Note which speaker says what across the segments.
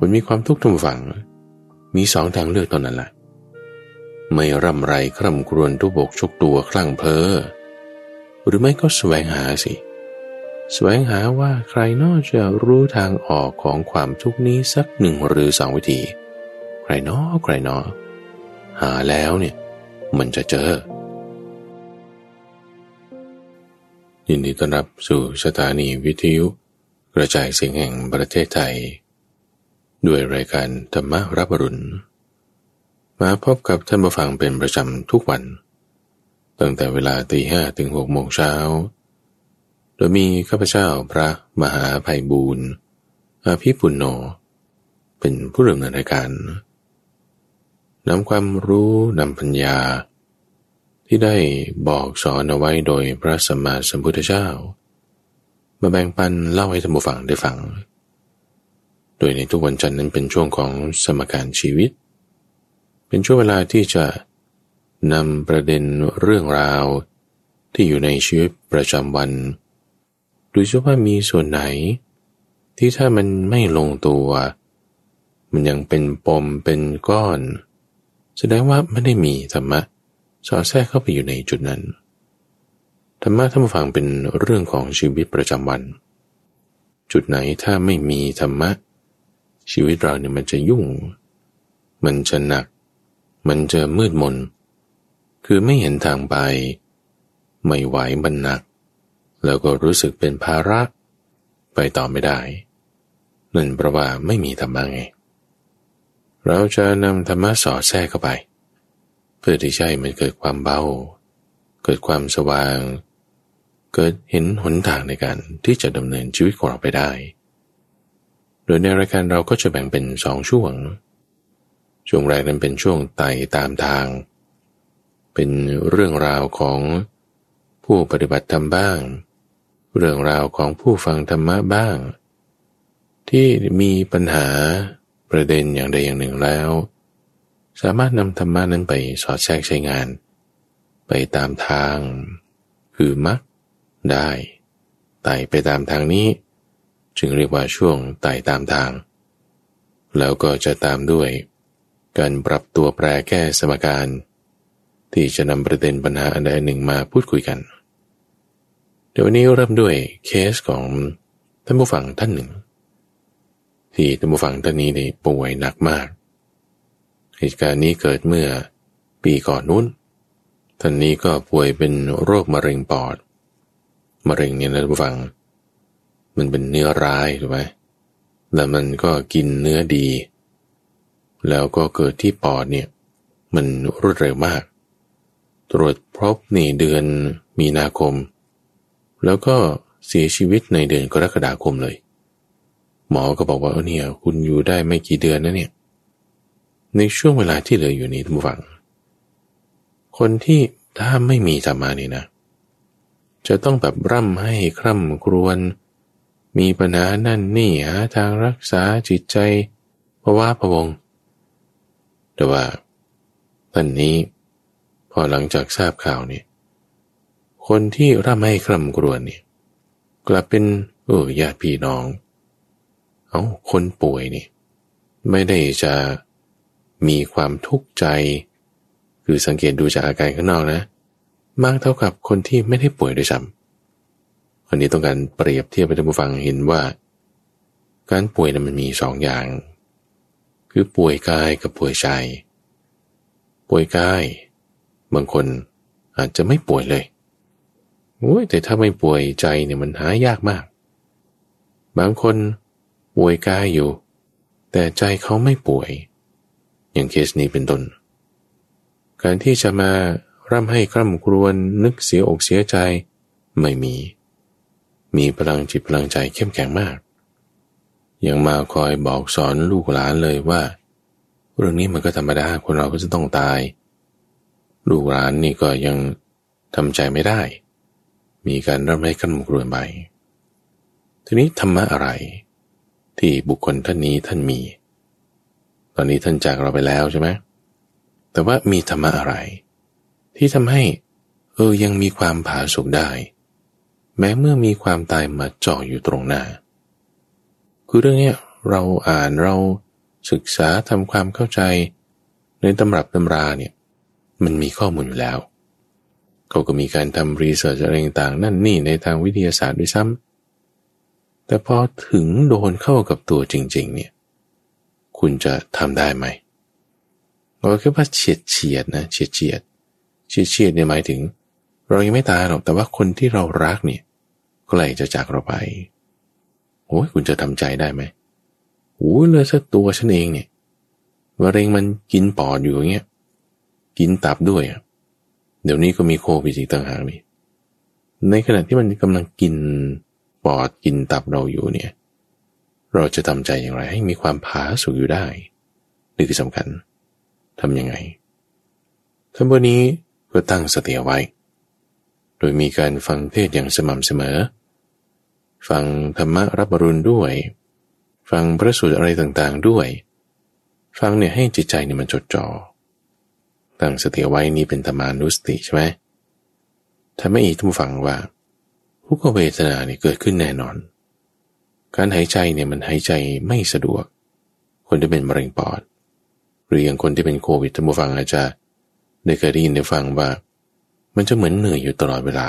Speaker 1: มันมีความทุกข์ทุกฝัง มีสองทางเลือกตอนนั้นแหละไม่ร่ำไรคร่ำครวญทุบกชกตัวคลั่งเพ้อหรือไม่ก็แสวงหาสิแสวงหาว่าใครนอกจะรู้ทางออกของความทุกนี้สักหนึ่งหรือสองวิธี ใครนอใครนอ หาแล้วเนี่ย มันจะเจอ ยินดีต้อนรับสู่สถานีวิทยุ กระจายเสียงแห่งประเทศไทย ด้วยรายการธรรมรับรุณ มาพบกับท่านผู้ฟังเป็นประจำทุกวัน ตั้งแต่เวลาตีห้ถึงหกโมงเช้า โดยมีข้าพเจ้าพระมหาภัยบูรณ์อาภิปุณโญเป็นผู้ดำเนินรายการนำความรู้นำปัญญา ที่ได้บอกสอนเอาไว้โดยพระสัมมาสัมพุทธเจ้า มาแบ่งปันเล่าให้ท่านผู้ฟังได้ฟัง โดยในทุกวันจันทร์นั้นเป็นช่วงของสมการชีวิต เป็นช่วงเวลาที่จะนำประเด็นเรื่องราว ที่อยู่ในชีวิตประจำวันดูซิว่ามีส่วนไหน ที่ถ้ามันไม่ลงตัว มันยังเป็นปมเป็นก้อน แสดงว่าไม่ได้มีธรรมะสอดแทรกเข้าไปอยู่ในจุดนั้นธรรมะท่านฟังเป็นเรื่องของชีวิตประจำวัน จุดไหนถ้าไม่มีธรรมะ ชีวิตเราเนี่ยมันจะยุ่ง มันจะหนัก มันจะมืดมน คือไม่เห็นทางไป ไม่ไหวมันหนัก แล้วก็รู้สึกเป็นภาระ ไปต่อไม่ได้ นั่นเพราะว่าไม่มีธรรมะไง เราจะนำธรรมะสอดแทรกเข้าไป เพื่อที่ใช่มันเกิดความเบา เกิดความสว่าง เกิดเห็นหนทางในการที่จะดำเนินชีวิตของเราไปได้ โดยในรายการเราก็จะแบ่งเป็นสองช่วง ช่วงแรกนั้นเป็นช่วงไต่ตามทาง เป็นเรื่องราวของผู้ปฏิบัติธรรมบ้าง เรื่องราวของผู้ฟังธรรมะบ้าง ที่มีปัญหาประเด็นอย่างใดอย่างหนึ่งแล้ว สามารถนำธรรมะนั้นไปสอดแทรกใช้งาน ไปตามทาง คือมักได้ไต่ไปตามทางนี้ จึงเรียกว่าช่วงไต่ตามทาง แล้วก็จะตามด้วย การปรับตัวแปรแก้สมการ ที่จะนำประเด็นปัญหาอันใดหนึ่งมาพูดคุยกัน เดี๋ยววันนี้เริ่มด้วยเคสของท่านผู้ฟังท่านหนึ่ง ที่ท่านผู้ฟังท่านนี้ได้ป่วยหนักมาก เหตุการณ์นี้เกิดเมื่อปีก่อนนู้น ท่านนี้ก็ป่วยเป็นโรคมะเร็งปอด มะเร็งเนี่ยนะท่านผู้ฟัง มันเป็นเนื้อร้ายถูกไหมแล้วมันก็กินเนื้อดี แล้วก็เกิดที่ปอดเนี่ย มันรวดเร็วมาก ตรวจพบในเดือนมีนาคม แล้วก็เสียชีวิตในเดือนกรกฎาคมเลย หมอก็บอกว่าเออเนี่ย คุณอยู่ได้ไม่กี่เดือนนะเนี่ย ในช่วงเวลาที่เหลืออยู่นี้ท่านผู้ฟัง คนที่ถ้าไม่มีธรรมานี่นะ จะต้องแบบร่ำให้คร่ำครวญ มีปัญหานั่นนี่หาทางรักษาจิตใจเพราะว่าพะวง แต่ว่าท่านนี้ พอหลังจากทราบข่าวนี่คนที่ร่ำให้คร่ำครวญเนี่ยกลับเป็นเออญาติพี่น้อง เอาคนป่วยนี่ ไม่ได้จะมีความทุกข์ใจ คือสังเกตดูจากอาการข้างนอกนะ มากเท่ากับคนที่ไม่ได้ป่วยด้วยซ้ำ คนนี้ต้องการเปรียบเทียบให้ท่านผู้ฟังเห็นว่า การป่วยนะมันมีสองอย่าง คือป่วยกายกับป่วยใจ ป่วยกาย บางคนอาจจะไม่ป่วยเลยโอ้ยแต่ถ้าไม่ป่วยใจเนี่ยมันหายากมาก บางคนป่วยกายอยู่ แต่ใจเขาไม่ป่วย อย่างเคสนี้เป็นต้น การที่จะมาร่ำให้คร่ำครวญนึกเสียอกเสียใจไม่มี มีพลังจิตพลังใจเข้มแข็งมากยังมาคอยบอกสอนลูกหลานเลยว่า เรื่องนี้มันก็ธรรมดาคนเราก็จะต้องตาย ลูกหลานนี่ก็ยังทำใจไม่ได้ มีการร่ำให้คร่ำครวญไปทีนี้ธรรมะอะไร ที่บุคคลท่านนี้ท่านมี ตอนนี้ท่านจากเราไปแล้วใช่ไหมแต่ว่ามีธรรมะอะไร ที่ทำให้เออยังมีความผาสุกได้ แม้เมื่อมีความตายมาจ่ออยู่ตรงหน้า คือเรื่องนี้เราอ่านเราศึกษาทำความเข้าใจ ในตำรับตำราเนี่ยมันมีข้อมูลอยู่แล้วเขาก็มีการทำรีเสิร์ชอะไรต่างนั่นนี่ในทางวิทยาศาสตร์ด้วยซ้ำแต่พอถึงโดนเข้ากับตัวจริง ๆ เนี่ย คุณจะทำได้ไหมเราแค่ว่าเฉียดเฉียดนะเฉียดเฉียดเฉียดเฉียดเนี่ยหมายถึง เรายังไม่ตายหรอกแต่ว่าคนที่เรารักเนี่ย ก็เลยจะจากเราไปโอ้ยคุณจะทำใจได้ไหมโอ้ยเลยสักตัวฉันเองเนี่ยมะเร็งมันกินปอดอยู่อย่างเงี้ย กินตับด้วยอะเดี๋ยวนี้ก็มีโควิดอีกต่างหากนี่ในขณะที่มันกำลังกินปอดกินตับเราอยู่เนี่ย เราจะทำใจอย่างไร ให้มีความผาสุกอยู่ได้นี่คือสำคัญทำยังไงท่านบนี้ก็ตั้งสติไว้ โดยมีการฟังเทศอย่างสม่ำเสมอ ฟังธรรมะรับบรุณด้วย ฟังพระสูตรอะไรต่างๆด้วย ฟังเนี่ยให้จิตใจเนี่ยมันจดจอ่อตั้งสติไว้นี้เป็นธรรมานุสติใช่ไหมถ้าไม่อีกทุกฝังว่าทุกเวทนาเนี่ยเกิดขึ้นแน่นอน การหายใจเนี่ยมันหายใจไม่สะดวก คนที่เป็นมะเร็งปอด หรืออย่างคนที่เป็นโควิดท่านผู้ฟังอาจจะได้เคยได้ยินได้ฟังว่า มันจะเหมือนเหนื่อยอยู่ตลอดเวลา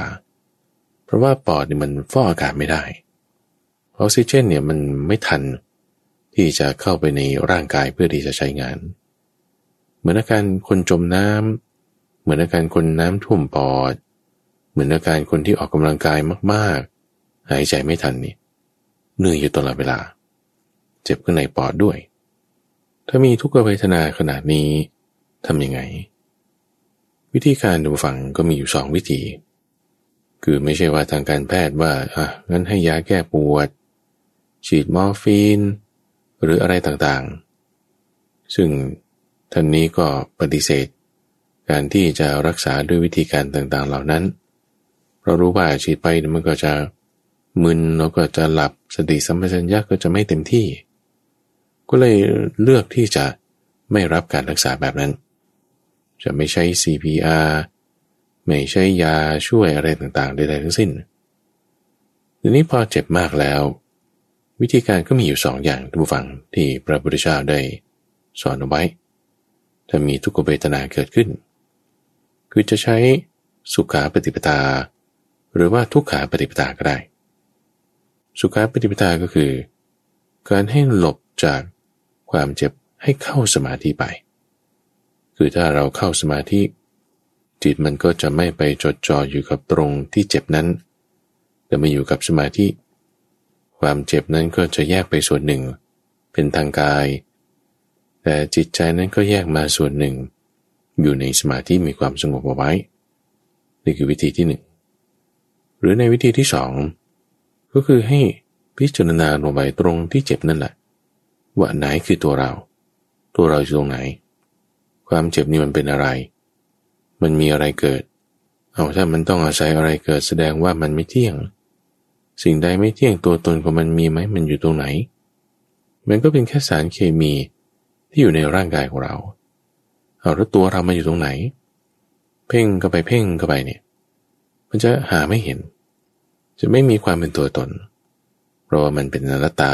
Speaker 1: เพราะว่าปอดเนี่ยมันฟอกอากาศไม่ได้ ออกซิเจนเนี่ยมันไม่ทันที่จะเข้าไปในร่างกายเพื่อที่จะใช้งาน เหมือนอาการคนจมน้ำเหมือนอาการคนน้ำท่วมปอด เหมือนอาการคนที่ออกกำลังกายมากๆ หายใจไม่ทันนี่เหนื่อยอยู่ตลอดเวลา เจ็บข้างในปอดด้วย ถ้ามีทุกขเวทนาขนาดนี้ทำยังไง วิธีการดูฝังก็มีอยู่สองวิธี คือไม่ใช่ว่าทางการแพทย์ว่าอะงั้นให้ยาแก้ปวด ฉีดมอร์ฟีน หรืออะไรต่างๆ ซึ่งท่านนี้ก็ปฏิเสธ การที่จะรักษาด้วยวิธีการต่างๆเหล่านั้นเรารู้ว่าฉีดไปมันก็จะมึนแล้วก็จะหลับสติสัมปชัญญะก็จะไม่เต็มที่ ก็เลยเลือกที่จะไม่รับการรักษาแบบนั้น จะไม่ใช้ CPR ไม่ใช้ยาช่วยอะไรต่างๆใดๆทั้งสิ้นทีนี้พอเจ็บมากแล้ว วิธีการก็มีอยู่สองอย่างทุกฝังที่พระพุทธเจ้าได้สอนเอาไว้ ถ้ามีทุกขเวทนาเกิดขึ้น คือจะใช้สุขาปฏิปทา หรือว่าทุกขาปฏิปทาก็ได้ สุขาปฏิปทาก็คือ การให้หลบจากความเจ็บให้เข้าสมาธิไป คือถ้าเราเข้าสมาธิ จิตมันก็จะไม่ไปจดจ่ออยู่กับตรงที่เจ็บนั้นแต่มาอยู่กับสมาธิ ความเจ็บนั้นก็จะแยกไปส่วนหนึ่ง เป็นทางกาย แต่จิตใจนั้นก็แยกมาส่วนหนึ่ง อยู่ในสมาธิมีความสงบเอาไว้นี่คือวิธีที่หนึ่งหรือในวิธีที่สองก็คือให้พิจารณาลงไปตรงที่เจ็บนั่นแหละว่าไหนคือตัวเรา ตัวเราอยู่ตรงไหน ความเจ็บนี่มันเป็นอะไร มันมีอะไรเกิด เอาถ้ามันต้องอาศัยอะไรเกิดแสดงว่ามันไม่เที่ยง สิ่งใดไม่เที่ยงตัวตนของมันมีไหมมันอยู่ตรงไหน มันก็เป็นแค่สารเคมีที่อยู่ในร่างกายของเรา เอาแล้วตัวเรามาอยู่ตรงไหน เพ่งเข้าไปเพ่งเข้าไปเนี่ย มันจะหาไม่เห็น จะไม่มีความเป็นตัวตน เพราะว่ามันเป็นอนัตตา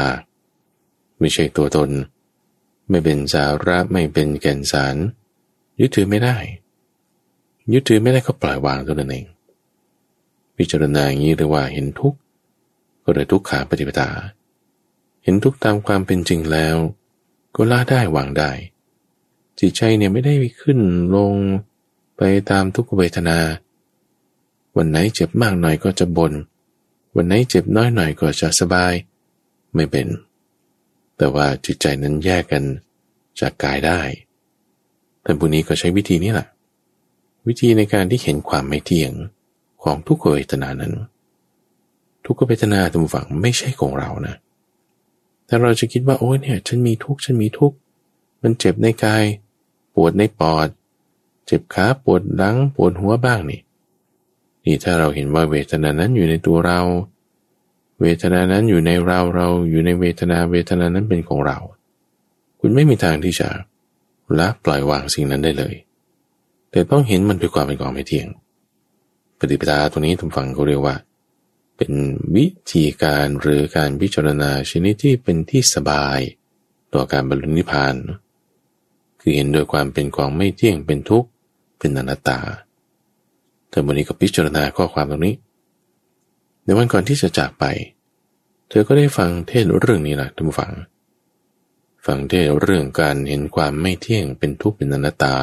Speaker 1: ไม่ใช่ตัวตน ไม่เป็นสาระไม่เป็นแก่นสาร ยึดถือไม่ได้ ยึดถือไม่ได้ก็ปล่อยวางตัวนั่นเอง พิจารณาอย่างนี้เรียกว่าเห็นทุกข์ก็เลยทุกขาปฏิปทาเห็นทุกตามความเป็นจริงแล้ว ก็ละได้วางได้ จิตใจเนี่ยไม่ได้ขึ้นลงไปตามทุกขเวทนา วันไหนเจ็บมากหน่อยก็จะบน่นวันไหนเจ็บน้อยหน่อยก็จะสบาย ไม่เป็น แต่ว่าจิตใจนั้นแยกกันจากกายได้ ท่านผู้นี้ก็ใช้วิธีนี้แหละ วิธีในการที่เห็นความไม่เที่ยงของทุกขเวทนานั้น ทุกขเวทนาทุกฝั่งไม่ใช่ของเรานะแต่เราจะคิดว่าโอ้ยเนี่ย ฉันมีทุกข์ฉันมีทุกข์มันเจ็บในกาย ปวดในปอด เจ็บขาปวดหลังปวดหัวบ้างนี่นี่ถ้าเราเห็นว่าเวทนานั้นอยู่ในตัวเรา เวทนานั้นอยู่ในเราเราอยู่ในเวทนาเวทนานั้นเป็นของเรา คุณไม่มีทางที่จะ ละปล่อยวางสิ่งนั้นได้เลย แต่ต้องเห็นมันเป็นความเป็นของไม่เที่ยง ปฏิปทาตรงนี้ทุกฝั่งเขาเรียกว่า เป็นวิธีการหรือการพิจารณาชนิดที่เป็นที่สบายต่อการบรรลุนิพพาน คือเห็นโดยความเป็นของไม่เที่ยงเป็นทุกข์เป็นอนัตตาเธอวันนี้ก็พิจารณาข้อความตรงนี้ ในวันก่อนที่จะจากไป เธอก็ได้ฟังเทศเรื่องนี้แหละท่านผู้ฟัง ฟังเทศเรื่องการเห็นความไม่เที่ยงเป็นทุกข์เป็นอนัตตา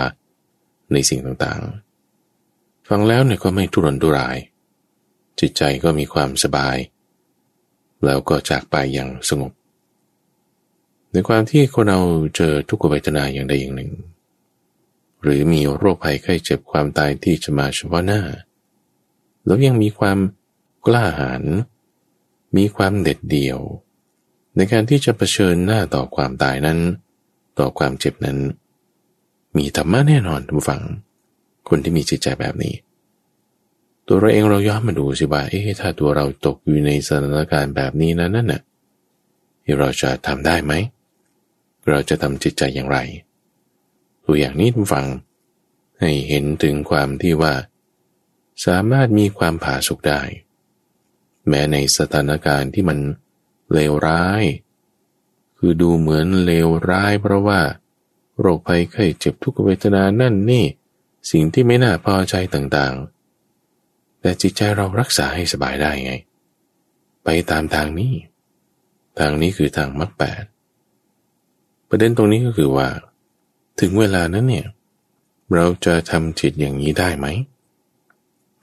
Speaker 1: ในสิ่งต่างๆ ฟังแล้วเนี่ยก็ไม่ทุรนทุราย จิตใจก็มีความสบาย แล้วก็จากไปอย่างสงบ ในความที่คนเราเจอทุกขเวทนาอย่างใดอย่างหนึ่ง หรือมีโรคภัยไข้เจ็บความตายที่จะมาเฉพาะหน้า แล้วยังมีความกล้าหาญมีความเด็ดเดี่ยว ในการที่จะะเผชิญหน้าต่อความตายนั้น ต่อความเจ็บนั้น มีธรรมะแน่นอนทุกฝัง คนที่มีจิตใจแบบนี้ ตัวเราเองเราย้อนมาดูสิว่าเอ๊ะถ้าตัวเราตกอยู่ในสถานการณ์แบบนี้นั้นน่ะเราจะทำได้ไหม เราจะทำจิตใจอย่างไร ตัวอย่างนี้ทุกฝัง ให้เห็นถึงความที่ว่า สามารถมีความผาสุกได้ แม้ในสถานการณ์ที่มัน เลวร้าย คือดูเหมือนเลวร้าย เพราะว่า โรคภัยไข้เจ็บทุกเวทนานั่นนี่ สิ่งที่ไม่น่าพอใจต่างๆ แต่จิตใจเรารักษาให้สบายได้ไง ไปตามทางนี้ ทางนี้คือทางมรรคแปดประเด็นตรงนี้ก็คือว่า ถึงเวลานั้นเนี่ย เราจะทำจิตอย่างนี้ได้ไหม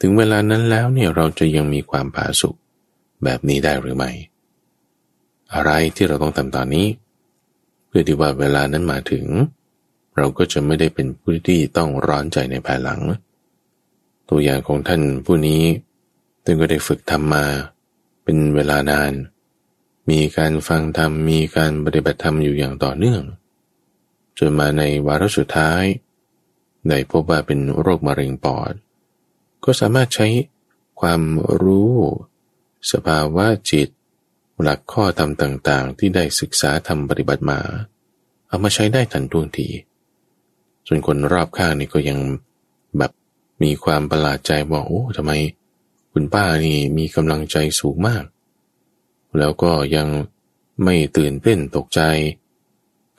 Speaker 1: ถึงเวลานั้นแล้วเนี่ยเราจะยังมีความผาสุกแบบนี้ได้หรือไม่ อะไรที่เราต้องทำตอนนี้ เพื่อที่ว่าเวลานั้นมาถึง เราก็จะไม่ได้เป็นผู้ที่ต้องร้อนใจในภายหลัง ตัวอย่างของท่านผู้นี้ท่านก็ได้ฝึกทำมา เป็นเวลานาน มีการฟังธรรมมีการปฏิบัติธรรมอยู่อย่างต่อเนื่องจนมาในวาระสุดท้ายได้พบว่าเป็นโรคมะเร็งปอด ก็สามารถใช้ความรู้ สภาวะจิต หลักข้อธรรมต่างๆ ที่ได้ศึกษาทำปฏิบัติมา เอามาใช้ได้ทันท่วงทีส่วนคนรอบข้างนี่ก็ยังแบบมีความประหลาดใจบอกโอ้ทำไมคุณป้านี่มีกำลังใจสูงมาก แล้วก็ยังไม่ตื่นเต้นตกใจ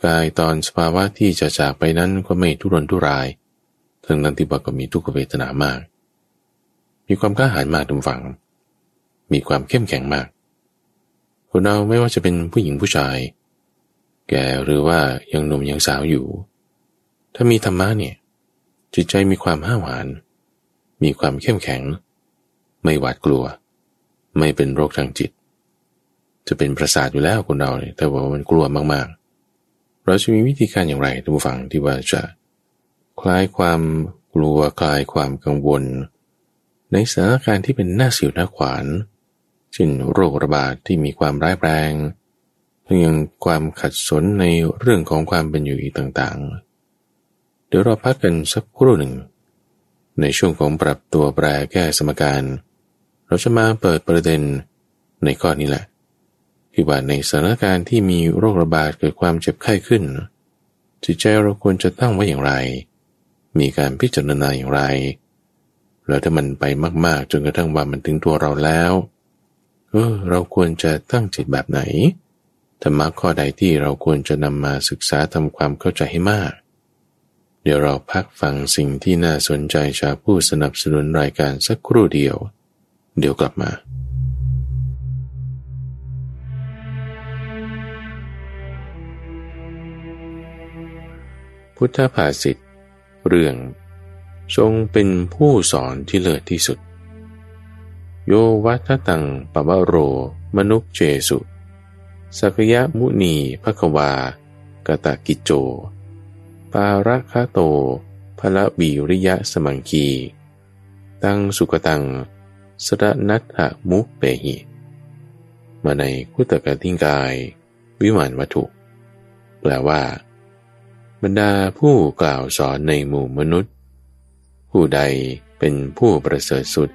Speaker 1: กายตอนสภาวะที่จะจากไปนั้นก็ไม่ทุรนทุรายทั้งนั้นที่บอกก็มีทุกขเวทนามาก มีความกล้าหาญมากทุกฝัง มีความเข้มแข็งมาก คนเราไม่ว่าจะเป็นผู้หญิงผู้ชาย แก่หรือว่ายังหนุ่มยังสาวอยู่ ถ้ามีธรรมะเนี่ย จิตใจมีความห้าวหาญมีความเข้มแข็ง ไม่หวาดกลัว ไม่เป็นโรคทางจิต จะเป็นประสาทอยู่แล้วคนเราเนี่ยแต่ว่ามันกลัวมากๆ เราจะมีวิธีการอย่างไรท่านผู้ฟังที่ว่าจะคลายความกลัวคลายความกังวล ในสถานการณ์ที่เป็นหน้าสิวหน้าขวานเช่นโรคระบาดที่มีความร้ายแรงทั้งยังความขัดสนในเรื่องของความเป็นอยู่อีกต่างๆ เดี๋ยวเราพักกันสักครู่หนึ่ง ในช่วงของปรับตัวแปรแก้สมการ เราจะมาเปิดประเด็นในข้อนี้แหละคือว่าในสถานการณ์ที่มีโรคระบาดเกิดความเจ็บไข้ขึ้น จิตใจเราควรจะตั้งไว้อย่างไร มีการพิจารณาอย่างไร แล้วถ้ามันไปมากๆ จนกระทั่งว่ามันถึงตัวเราแล้ว เออเราควรจะตั้งจิตแบบไหนธรรมะข้อใดที่เราควรจะนำมาศึกษาทำความเข้าใจให้มาก เดี๋ยวเราพักฟังสิ่งที่น่าสนใจจากผู้สนับสนุนรายการสักครู่เดียว เดี๋ยวกลับมาพุทธภาษิตเรื่อง ทรงเป็นผู้สอนที่เลิศที่สุด โยวัตตังปะวโร มนุกเจสุ สักยะมุนีภควากตะกิจโจ ปาระคาโตพระบีริยะสมังคี ตั้งสุกตัง สระนัตถมุเปหิ มาในคุตกติงกาย วิมานวัตถุ แปลว่า บรรดาผู้กล่าวสอนในหมู่มนุษย์ ผู้ใดเป็นผู้ประเสริฐสุด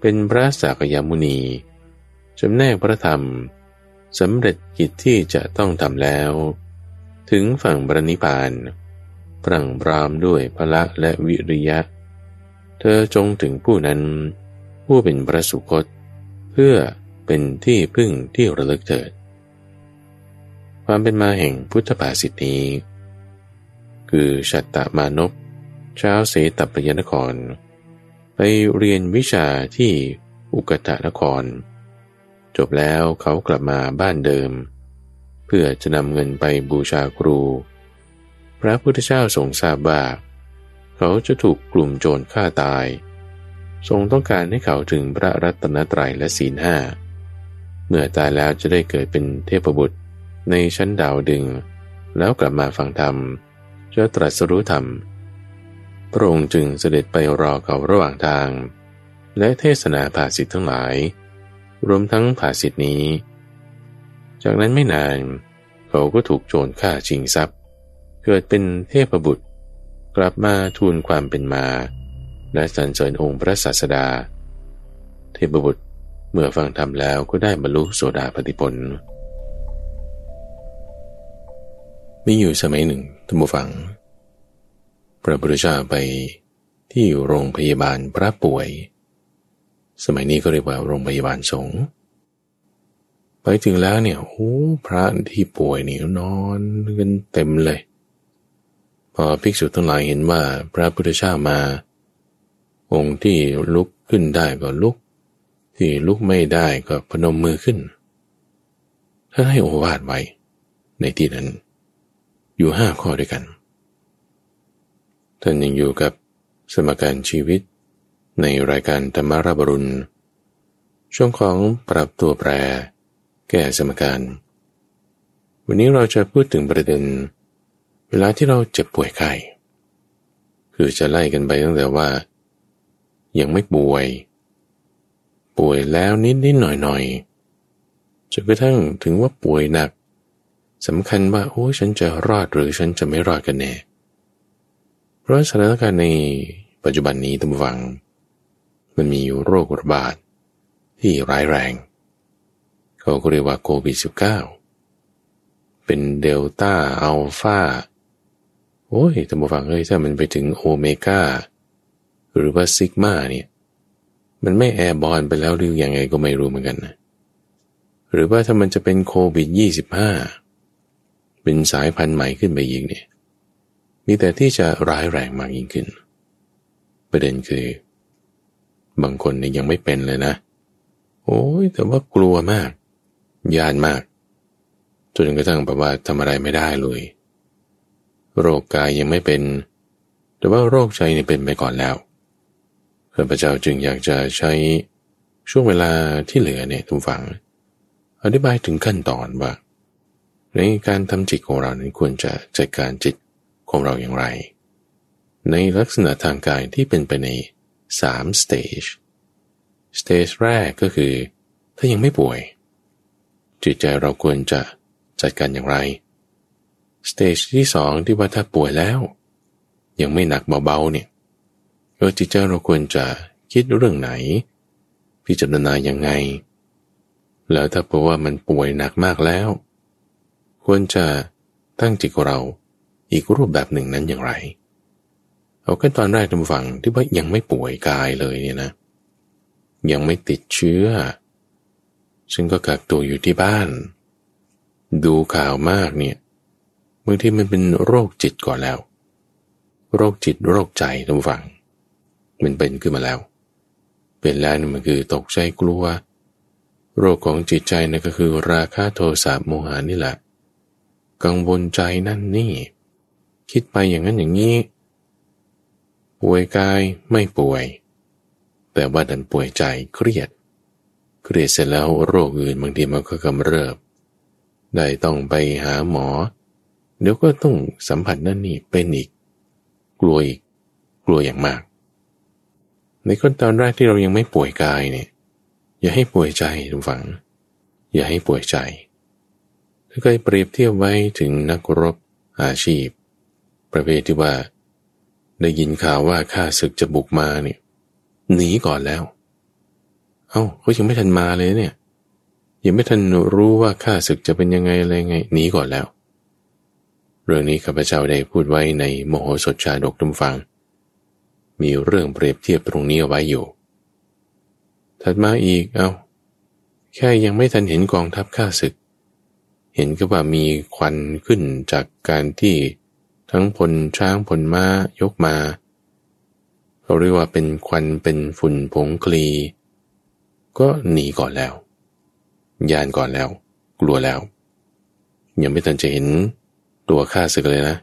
Speaker 1: เป็นพระสากยมุนีจำแนกพระธรรมสำเร็จกิจที่จะต้องทำแล้ว ถึงฝั่งบรนิพานปรังปรามด้วยพละและวิริยะ เธอจงถึงผู้นั้น ผู้เป็นพระสุคต เพื่อเป็นที่พึ่งที่ระลึกเถิดคความเป็นมาแห่งพุทธภาษิตนี้คือชัตตมานพชาวเสตปยนคร ไปเรียนวิชาที่อุกตะนคร จบแล้วเขากลับมาบ้านเดิม เพื่อจะนำเงินไปบูชาครู พระพุทธเจ้าทรงทราบว่าเขาจะถูกกลุ่มโจรฆ่าตาย ทรงต้องการให้เขาถึงพระรัตนตรัยและศีลห้าเมื่อตายแล้วจะได้เกิดเป็นเทพบุตรในชั้นดาวดึง แล้วกลับมาฟังธรรมจะตรัสรู้ธรรม พระองค์จึงเสด็จไปรอเขาระหว่างทาง และเทศนาภาษิตทั้งหลาย รวมทั้งภาษิตนี้ จากนั้นไม่นาน เขาก็ถูกโจรฆ่าชิงทรัพย์ เกิดเป็นเทพบุตร กลับมาทูลความเป็นมา และสรรเสริญองค์พระศาสดา เทพบุตรเมื่อฟังธรรมแล้วก็ได้บรรลุโสดาปติผลมีอยู่สมัยหนึ่งท่านผู้ฟัง พระพุทธเจ้าไปที่โรงพยาบาลพระป่วย สมัยนี้ก็เรียกว่าโรงพยาบาลสงฆ์ไปถึงแล้วเนี่ยโอ้พระที่ป่วยนี่นอนกันเต็มเลย พอภิกษุทั้งหลายเห็นว่าพระพุทธเจ้ามา องค์ที่ลุกขึ้นได้ก็ลุก ที่ลุกไม่ได้ก็พนมมือขึ้นท่านให้โอวาทไว้ในที่นั้น อยู่ห้าข้อด้วยกัน ท่านยังอยู่กับสมการชีวิต ในรายการธรรมาราบรุณ ช่วงของปรับตัวแปร แก้สมการ วันนี้เราจะพูดถึงประเด็น เวลาที่เราเจ็บป่วยไข้คือจะไล่กันไปตั้งแต่ว่า ยังไม่ป่วย ป่วยแล้วนิดนิดหน่อยหน่อยจนกระทั่งถึงว่าป่วยหนักสำคัญว่าโอ้ฉันจะรอดหรือฉันจะไม่รอดกันแน่ ราะสถานการณ์ในปัจจุบันนี้ตั้งฟัง มันมีโรคระบาดที่ร้ายแรง เขาก็เรียกว่าโควิด -19 เป็นเดลต้าอัลฟาโอ้ยท่านผู้ฟังเฮ้ยถ้ามันไปถึงโอเมก้าหรือว่าซิกมาเนี่ย มันไม่แอร์บอลไปแล้วหรือยังไงก็ไม่รู้เหมือนกันนะ หรือว่าถ้ามันจะเป็นโควิดยี่สิบห้าเป็นสายพันธุ์ใหม่ขึ้นไปอีกเนี่ย มีแต่ที่จะร้ายแรงมากยิ่งขึ้น ประเด็นคือ บางคนเนี่ยยังไม่เป็นเลยนะ โอ้ยแต่ว่ากลัวมากยานมากจนกระทั่งแบบว่าทำอะไรไม่ได้เลย โรคกายยังไม่เป็น แต่ว่าโรคใจเนี่เป็นไปก่อนแล้วข้าพเจ้าจึงอยากจะใช้ช่วงเวลาที่เหลือเนี่ยทุกฝัง อธิบายถึงขั้นตอนว่าในการทำจิตของเรานั้นควรจะจัดการจิต ของเราอย่างไร ในลักษณะทางกายที่เป็นไปใน3 stage stage แรกก็คือ ถ้ายังไม่ป่วย จิตใจเราควรจะจัดการอย่างไรสเตจที่สองที่ว่าถ้าป่วยแล้ว ยังไม่หนักเบาๆเนี่ยเออจิตใจเราควรจะคิดเรื่องไหน พิจารณายังไง แล้วถ้าเพราะว่ามันป่วยหนักมากแล้ว ควรจะตั้งจิตเรา อีกรูปแบบหนึ่งนั้นอย่างไร เอาแค่ตอนแรกทำฝังที่ว่ายังไม่ป่วยกายเลยเนี่ยนะ ยังไม่ติดเชื้อ ซึ่งก็กักตัวอยู่ที่บ้าน ดูข่าวมากเนี่ยบางทีมันเป็นโรคจิตก่อนแล้ว โรคจิตโรคใจท่านฟัง มันเป็นขึ้นมาแล้ว เป็นแล้วนี่มันคือตกใจกลัว โรคของจิตใจนั่นก็คือราคะโทสะโมหานี่แหละกังวลใจนั่นนี่ คิดไปอย่างนั้นอย่างนี้ ป่วยกายไม่ป่วย แต่ว่าดันป่วยใจเครียด เครียดเสร็จแล้วโรคอื่นบางทีมันก็กำเริบ ได้ต้องไปหาหมอ เดี๋ยวก็ต้องสัมผัสนั่นนี่เป็นอีก กลัวอีก กลัวอย่างมาก ในขั้นตอนแรกที่เรายังไม่ป่วยกายเนี่ย อย่าให้ป่วยใจทุกฝัง อย่าให้ป่วยใจถ้าเคยเปรียบเทียบไว้ถึงนักรบอาชีพ ประเภทที่ว่า ได้ยินข่าวว่าข้าศึกจะบุกมาเนี่ยหนีก่อนแล้ว เอา้าเขายังไม่ทันมาเลยเนี่ย ยังไม่ทันรู้ว่าข้าศึกจะเป็นยังไงอะไรไงหนีก่อนแล้ว เรื่องนี้ข้าพเจ้าได้พูดไว้ในโมโหสดชาดกทุมฟัง มีเรื่องเปรียบเทียบตรงนี้เอาไว้อยู่ ถัดมาอีกเอา้าแค่ยังไม่ทันเห็นกองทัพข้าศึก เห็นก็ว่ามีควันขึ้นจากการที่ ทั้งพลช้างพลม้ายกมาเราเรียกว่าเป็นควันเป็นฝุ่นผงคลี ก็หนีก่อนแล้ว ยานก่อนแล้ว กลัวแล้ว ยังไม่ทันจะเห็นตัวข้าศึกเลยนะ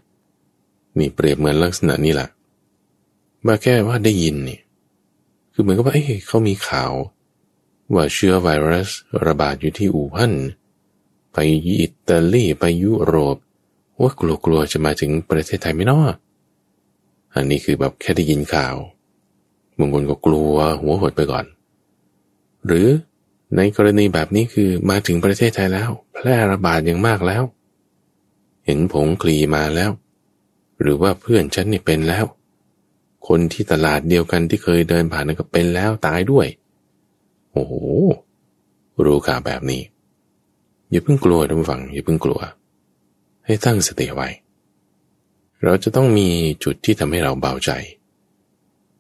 Speaker 1: นี่เปรียบเหมือนลักษณะนี้แหละมาแค่ว่าได้ยินนี่คือเหมือนกับว่าเอ้เขามีข่าว ว่าเชื้อไวรัสระบาดอยู่ที่อู่ฮั่นไปอิตาลีไปยุโรป ว่ากลัวๆจะมาถึงประเทศไทยไม่นออันนี้คือแบบแค่ได้ยินข่าวบางคนก็กลัวหัวหดไปก่อน หรือในกรณีแบบนี้คือมาถึงประเทศไทยแล้ว แพร่ระบาดอย่างมากแล้ว เห็นผงคลีมาแล้ว หรือว่าเพื่อนฉันนี่เป็นแล้ว คนที่ตลาดเดียวกันที่เคยเดินผ่านนั่นก็เป็นแล้วตายด้วย โอ้โหรู้ข่าวแบบนี้ อย่าเพิ่งกลัวท่านผู้ฟังอย่าเพิ่งกลัว ให้ตั้งสติไว้ เราจะต้องมีจุดที่ทำให้เราเบาใจ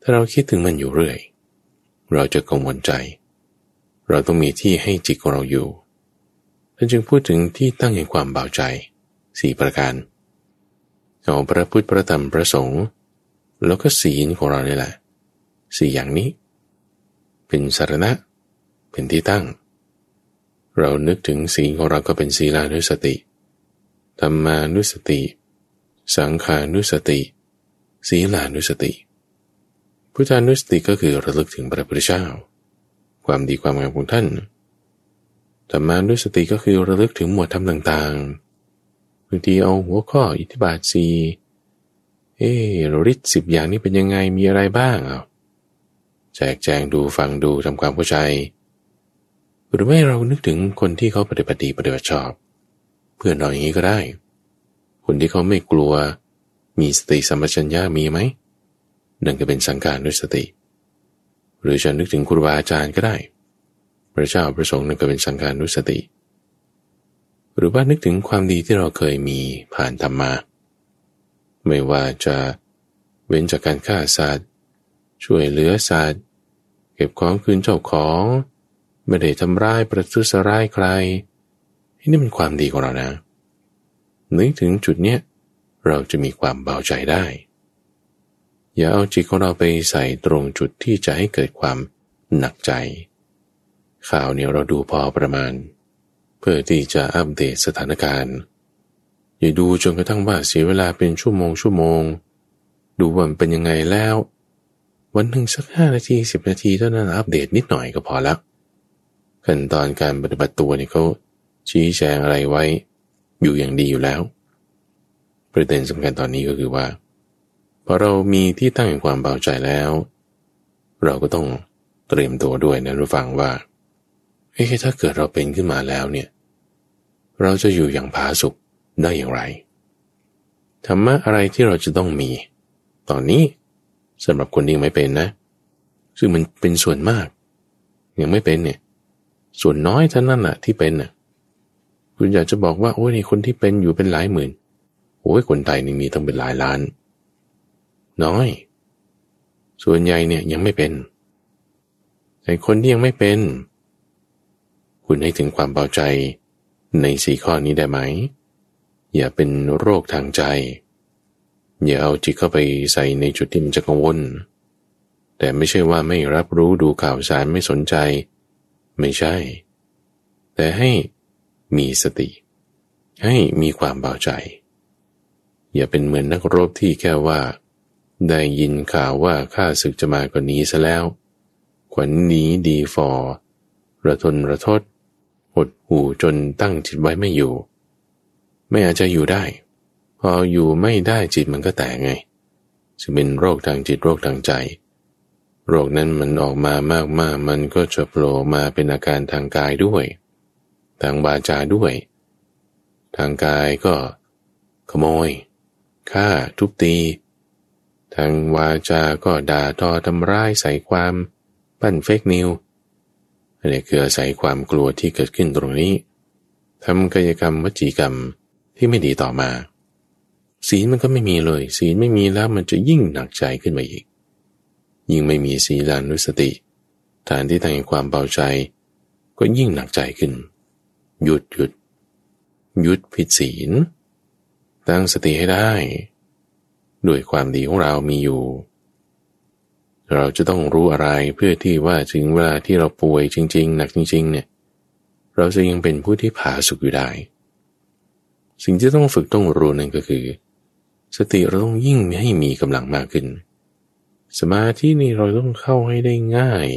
Speaker 1: ถ้าเราคิดถึงมันอยู่เรื่อย เราจะกังวลใจ เราต้องมีที่ให้จิตของเราอยู่ท่านจึงพูดถึงที่ตั้งแห่งความเบาใจสี่ประการเอาพระพุทธพระธรรมพระสงฆ์แล้วก็ศีลของเราเนี่ยแหละสี่อย่างนี้ เป็นสารณะ เป็นที่ตั้ง เรานึกถึงศีลของเราก็เป็นศีลานุสติ ธรรมานุสติ สังขานุสติ ศีลานุสติ พุทธานุสติก็คือระลึกถึงพระพุทธเจ้า ความดีความงามของท่าน ธรรมานุสติก็คือระลึกถึงหมวดธรรมต่างๆ บางทีเอาหัวข้ออิทธิบาทสีเออฤทธิ์สิบอย่างนี้เป็นยังไง มีอะไรบ้างเอาแจกแจงดูฟังดูทำความเข้าใจ หรือไม่เรานึกถึงคนที่เขาปฏิบัติดีปฏิบัติชอบ เพื่อนเราอย่างนี้ก็ได้ คนที่เขาไม่กลัว มีสติสัมปชัญญะมีไหมนั่นก็เป็นสังการนุสติ หรือจะนึกถึงครูบาอาจารย์ก็ได้ พระเจ้าพระสงฆ์นั่นก็เป็นสังการนุสติ หรือว่านึกถึงความดีที่เราเคยมีผ่านธรรมา ไม่ว่าจะเว้นจากการฆ่าสัตว์ช่วยเหลือสัตว์เก็บของคืนเจ้าของ ไม่ได้ทำร้ายประทุษร้ายใคร นี่เป็นความดีของเรานะนึกถึงจุดเนี้ยเราจะมีความเบาใจได้ อย่าเอาจิตของเราไปใส่ตรงจุดที่จะให้เกิดความหนักใจ ข่าวเนี่ยเราดูพอประมาณ เพื่อที่จะอัปเดตสถานการณ์ อย่าดูจนกระทั่งว่าเสียเวลาเป็นชั่วโมงชั่วโมง ดูว่ามันเป็นยังไงแล้ว วันหนึ่งสักห้านาทีสิบนาทีเท่านั้นอัปเดตนิดหน่อยก็พอแล้วขั้นตอนการปฏิบัติตัวเนี่ยเขา ชี้แจงอะไรไว้ อยู่อย่างดีอยู่แล้ว ประเด็นสำคัญตอนนี้ก็คือว่าพอเรามีที่ตั้งแห่งความเบาใจแล้ว เราก็ต้องเตรียมตัวด้วยนะรู้ฟังว่าเฮ้ถ้าเกิดเราเป็นขึ้นมาแล้วเนี่ย เราจะอยู่อย่างผาสุกได้อย่างไรธรรมะอะไรที่เราจะต้องมี ตอนนี้สำหรับคนที่ยังไม่เป็นนะ ซึ่งมันเป็นส่วนมาก ยังไม่เป็นเนี่ย ส่วนน้อยเท่านั้นแหละที่เป็นน่ะ คุณอยากจะบอกว่าโอ้ยคนที่เป็นอยู่เป็นหลายหมื่นโอ้ยคนไทยนี่มีต้องเป็นหลายล้าน น้อย ส่วนใหญ่เนี่ยยังไม่เป็น แต่คนที่ยังไม่เป็น คุณให้ถึงความเบาใจในสี่ข้อนี้ได้ไหม อย่าเป็นโรคทางใจ อย่าเอาจิตเข้าไปใส่ในจุดที่มันจะกังวล แต่ไม่ใช่ว่าไม่รับรู้ดูข่าวสารไม่สนใจ ไม่ใช่ แต่ให้ มีสติ ให้มีความเบาใจ อย่าเป็นเหมือนนักรบที่แค่ว่า ได้ยินข่าวว่าข้าศึกจะมาก่านี้ซะแล้ว ขวัญนนี้ดีฟอระทนระทศหดหูจนตั้งจิตไว้ไม่อยู่ ไม่อาจจะอยู่ได้ พออยู่ไม่ได้จิตมันก็แตกไงจะเป็นโรคทางจิตโรคทางใจ โรคนั้นมันออกมามากๆ มันก็จะโผล่มาเป็นอาการทางกายด้วย ทางบาจาด้วย ทางกายก็ขโมยฆ่าทุบตี ทางวาจาก็ด่าทอทำร้ายใส่ความปั้นเฟกนิวอันนี้คืออาศัยความกลัวที่เกิดขึ้นตรงนี้ทำกายกรรมวจีกรรมที่ไม่ดีต่อมา ศีลมันก็ไม่มีเลย ศีลไม่มีแล้วมันจะยิ่งหนักใจขึ้นมาอีก ยิ่งไม่มีศีลานุสติ ฐานที่ทางความเบาใจ ก็ยิ่งหนักใจขึ้น หยุดหยุดหยุดผิดศีล ตั้งสติให้ได้ ด้วยความดีของเรามีอยู่ เราจะต้องรู้อะไรเพื่อที่ว่าถึงเวลาที่เราป่วยจริง ๆ หนักจริง ๆ เนี่ย เราจะยังเป็นผู้ที่ผาสุกอยู่ได้ สิ่งที่ต้องฝึกต้องรู้นั่นก็คือ สติเราต้องยิ่งให้มีกำลังมากขึ้น สมาธินี่เราต้องเข้าให้ได้ง่าย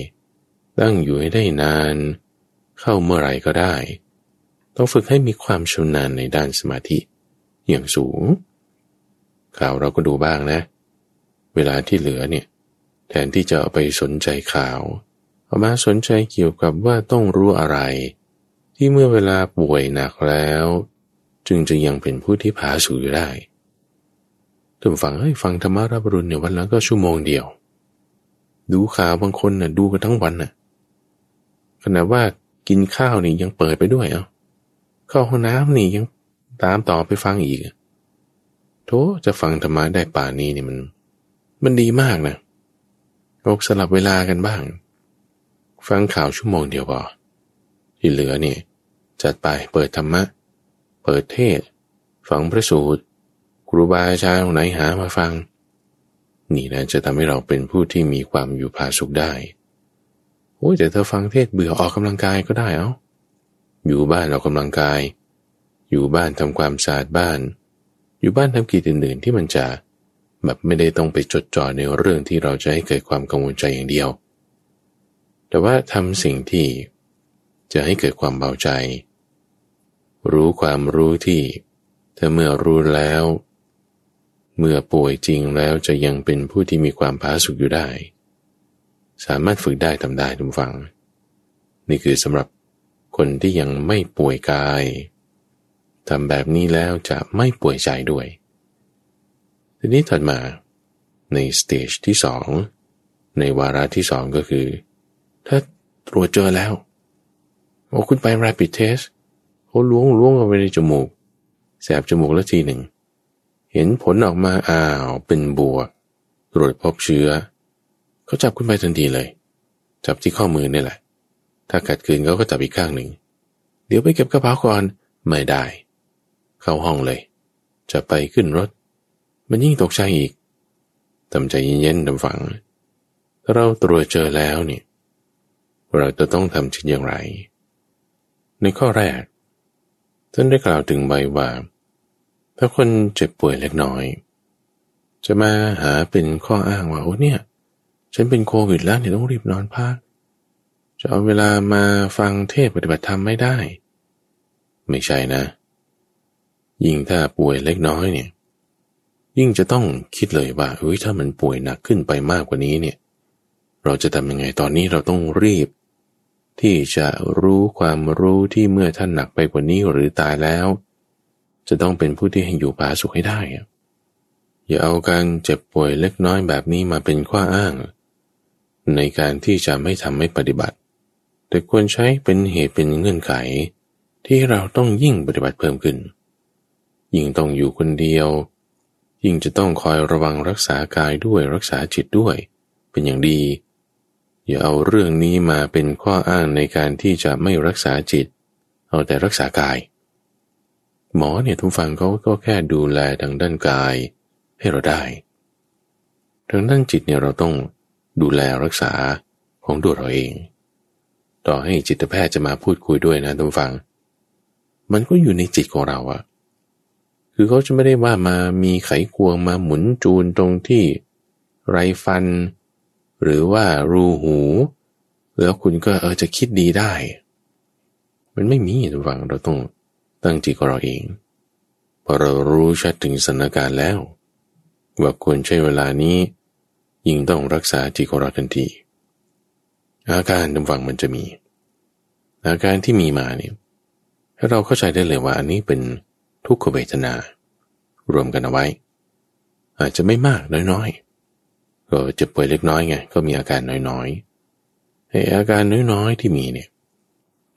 Speaker 1: ตั้งอยู่ให้ได้นาน เข้าเมื่อไรก็ได้ ต้องฝึกให้มีความชำนาญในด้านสมาธิ อย่างสูงข่าวเราก็ดูบ้างนะ เวลาที่เหลือเนี่ย แทนที่จะเอาไปสนใจข่าว เอามาสนใจเกี่ยวกับว่าต้องรู้อะไร ที่เมื่อเวลาป่วยหนักแล้ว จึงจะยังเป็นผู้ที่ผาสุกได้ถึงฟังให้ฟังธรรมะรับรุนเนี่ยวันละก็ชั่วโมงเดียว ดูข่าวบางคนน่ะดูกันทั้งวันน่ะขณะว่ากินข้าวนี่ยังเปิดไปด้วยเอา้า เข้าห้องน้ำนี่ยังตามต่อไปฟังอีกโธจะฟังธรรมะได้ป่านี้นี่มัน มันดีมากนะอกสลับเวลากันบ้าง ฟังข่าวชั่วโมงเดียวพอที่เหลือเนี่ยจัดไปเปิดธรรมะ เปิดเทศฟังพระสูตรครูบาอาจารย์ไหนหามาฟัง นี่นะจะทำให้เราเป็นผู้ที่มีความอยู่ผาสุขได้โอ้ยแต่เธอฟังเทศเบื่อออกกำลังกายก็ได้เอา้า อยู่บ้านออกกำลังกาย อยู่บ้านทำความสะอาดบ้าน อยู่บ้านทำกิจอื่นๆที่มันจะแบบไม่ได้ต้องไปจดจ่อในเรื่องที่เราจะให้เกิดความกังวลใจอย่างเดียว แต่ว่าทำสิ่งที่จะให้เกิดความเบาใจ รู้ความรู้ที่ถ้าเมื่อรู้แล้ว เมื่อป่วยจริงแล้วจะยังเป็นผู้ที่มีความผาสุกอยู่ได้ สามารถฝึกได้ทำได้ทุกฝัง นี่คือสำหรับ คนที่ยังไม่ป่วยกายทำแบบนี้แล้วจะไม่ป่วยใจด้วย ทีนี้ถัดมาในสเตจที่สองในวาระที่สองก็คือ ถ้าตรวจเจอแล้ว โอ้คุณไป rapid test เขาล้วงล้วงเอาไปในจมูก แสบจมูกแล้วทีหนึ่ง เห็นผลออกมาอ้าวเป็นบวก ตรวจพบเชื้อ เขาจับคุณไปทันทีเลย จับที่ข้อมือนี่แหละ ถ้ากัดคืนเขาก็จับอีกข้างหนึ่ง เดี๋ยวไปเก็บกระเป๋าก่อน ไม่ได้ เข้าห้องเลย จะไปขึ้นรถ มันยิ่งตกใจอีกทำใจเย็นๆดำฝัง ถ้าเราตรวจเจอแล้วเนี่ยเราจะต้องทำเชินอย่างไร ในข้อแรก ท่านได้กล่าวถึงใบว่า ถ้าคนเจ็บป่วยเล็กน้อย จะมาหาเป็นข้ออ้างว่าโอ้เนี่ย ฉันเป็นโควิดแล้วเนี่ยต้องรีบนอนพัก จะเอาเวลามาฟังเทศปฏิบัติธรรมไม่ได้ ไม่ใช่นะ ยิ่งถ้าป่วยเล็กน้อยเนี่ย ยิ่งจะต้องคิดเลยว่าเฮ้ยถ้ามันป่วยหนักขึ้นไปมากกว่านี้เนี่ย เราจะทำยังไงตอนนี้เราต้องรีบ ที่จะรู้ความรู้ที่เมื่อท่านหนักไปกว่านี้หรือตายแล้ว จะต้องเป็นผู้ที่ให้อยู่ผาสุขให้ได้อย่าเอาการเจ็บป่วยเล็กน้อยแบบนี้มาเป็นข้ออ้างในการที่จะไม่ทำให้ปฏิบัติ แต่ควรใช้เป็นเหตุเป็นเงื่อนไข ที่เราต้องยิ่งปฏิบัติเพิ่มขึ้น ยิ่งต้องอยู่คนเดียว ยิ่งจะต้องคอยระวังรักษากายด้วยรักษาจิตด้วย เป็นอย่างดี อย่าเอาเรื่องนี้มาเป็นข้ออ้างในการที่จะไม่รักษาจิต เอาแต่รักษากาย หมอเนี่ยทุกฟังเขาก็แค่ดูแลทางด้านกายให้เราได้ทางด้านจิตเนี่ยเราต้องดูแลรักษาของตัวเราเอง ต่อให้จิตแพทย์จะมาพูดคุยด้วยนะทุกฟัง มันก็อยู่ในจิตของเราอะคือเขาจะไม่ได้ว่ามามีไขควงมาหมุนจูนตรงที่ไรฟัน หรือว่ารูหู แล้วคุณก็เออจะคิดดีได้ มันไม่มีทุกฝังเราต้องตั้งจิตของเราเองพอเรารู้ชัดถึงสถานการณ์แล้ว ว่าควรใช้เวลานี้ยิ่งต้องรักษาจิตของเราทันที อาการทุกฝังมันจะมี อาการที่มีมาเนี่ยถ้เราเข้าใจได้เลยว่าอันนี้เป็นทุกขเวทนา รวมกันเอาไว้ อาจจะไม่มากน้อยๆก็จะป่วยเล็กน้อยไงก็มีอาการน้อยๆไออาการน้อยๆที่มีเนี่ย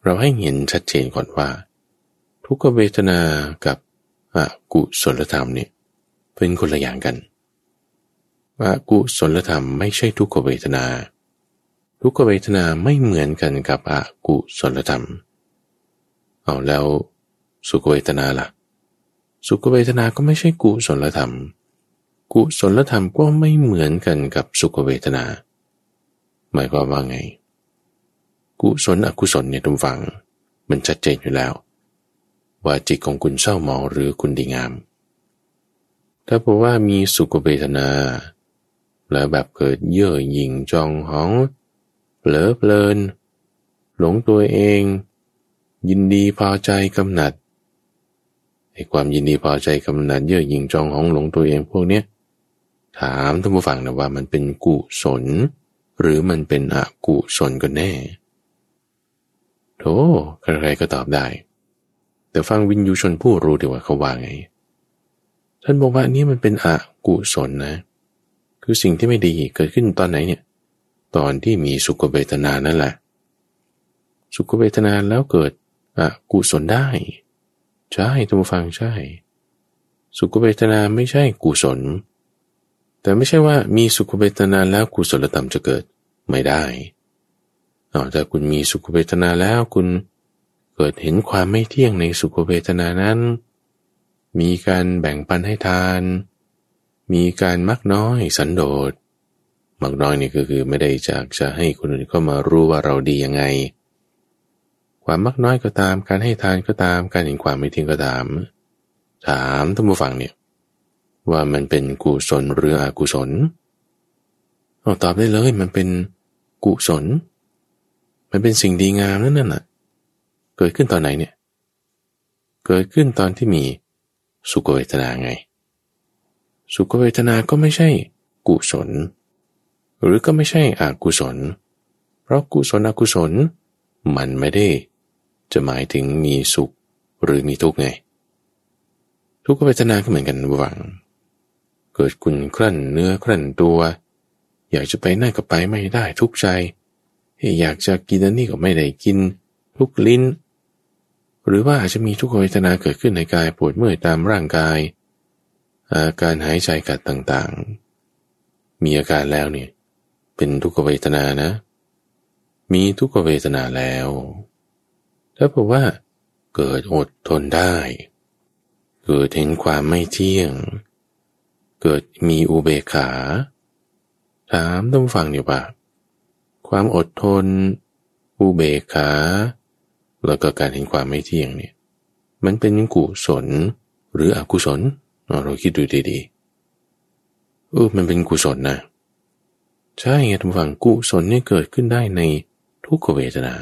Speaker 1: เราให้เห็นชัดเจนก่อนว่า ทุกขเวทนากับอกุศลธรรมเนี่ยเป็นคนละอย่างกันอกุศลธรรมไม่ใช่ทุกขเวทนา ทุกขเวทนาไม่เหมือนกันกับอกุศลธรรม เอาแล้วสุขเวทนาล่ะ สุขเวทนาก็ไม่ใช่กุศลธรรม กุศลธรรมก็ไม่เหมือนกันกับสุขเวทนา หมายความว่าไง กุศลอกุศลเนี่ยทุกฝัง มันชัดเจนอยู่แล้ว ว่าจิตของคุณเศร้าหมองหรือคุณดีงาม ถ้าบอกว่ามีสุขเวทนา แล้วแบบเกิดเย่อหยิ่งจองหอง เผลอเพลิน หลงตัวเอง ยินดีพอใจกำหนัดไอ้ความยินดีพอใจกำหนัดเย่อหยิ่งจองหองหลงตัวเองพวกเนี้ยถามท่านผู้ฟังนะว่ามันเป็นกุศล หรือมันเป็นอกุศลกันแน่โธ่ใครๆก็ตอบได้ แต่ฟังวินยูชนผู้รู้ดีว่าเขาว่าไง ท่านบอกว่านี่มันเป็นอกุศลนะ คือสิ่งที่ไม่ดีเกิดขึ้นตอนไหนเนี่ย ตอนที่มีสุขเวทนานั่นแหละ สุขเวทนาแล้วเกิดอกุศลได้ ใช่ท่านผู้ฟังใช่ สุขเวทนาไม่ใช่กุศล แต่ไม่ใช่ว่ามีสุขเวทนาแล้วกุศลธรรมจะเกิดไม่ได้เอาแต่คุณมีสุขเวทนาแล้วคุณเกิดเห็นความไม่เที่ยงในสุขเวทนานั้น มีการแบ่งปันให้ทาน มีการมักน้อยสันโดษ มักน้อยนี่ก็คือไม่ได้จากจะให้คนอื่นเข้ามารู้ว่าเราดียังไง ความมักน้อยก็ตาม การให้ทานก็ตาม การเห็นความไม่เที่ยงก็ตาม ถามท่านผู้ฟังเนี่ยว่ามันเป็นกุศลหรืออกุศลเอาตอบได้เลยมันเป็นกุศล มันเป็นสิ่งดีงามนั่นน่ะ เกิดขึ้นตอนไหนเนี่ย เกิดขึ้นตอนที่มีสุขเวทนาไง สุขเวทนาก็ไม่ใช่กุศล หรือก็ไม่ใช่อกุศล เพราะกุศลอกุศล มันไม่ได้ จะหมายถึงมีสุขหรือมีทุกข์ไง ทุกขเวทนาก็เหมือนกันหวัง เกิดคุณครั่นเนื้อครั่นตัว อยากจะไปนั่นก็ไปไม่ได้ทุกใจ อยากจะกินนี่ก็ไม่ได้กิน ทุกลิ้น หรือว่าอาจจะมีทุกขเวทนาเกิดขึ้นในกายปวดเมื่อยตามร่างกาย อาการหายใจกัดต่างๆมีอาการแล้วเนี่ย เป็นทุกขเวทนานะ มีทุกขเวทนาแล้ว ถ้าบอกว่า เกิดอดทนได้ เกิดเห็นความไม่เที่ยง เกิดมีอุเบกขา ถามต้องฟังเดี๋ยวปะความอดทน อุเบกขา แล้วก็การเห็นความไม่เที่ยงเนี่ย มันเป็นกุศลหรืออกุศล เราคิดดูดีๆเออมันเป็นกุศลนะ ใช่ไงทุกฝั่งกุศลเนี่ยเกิดขึ้นได้ในทุกขเวทนา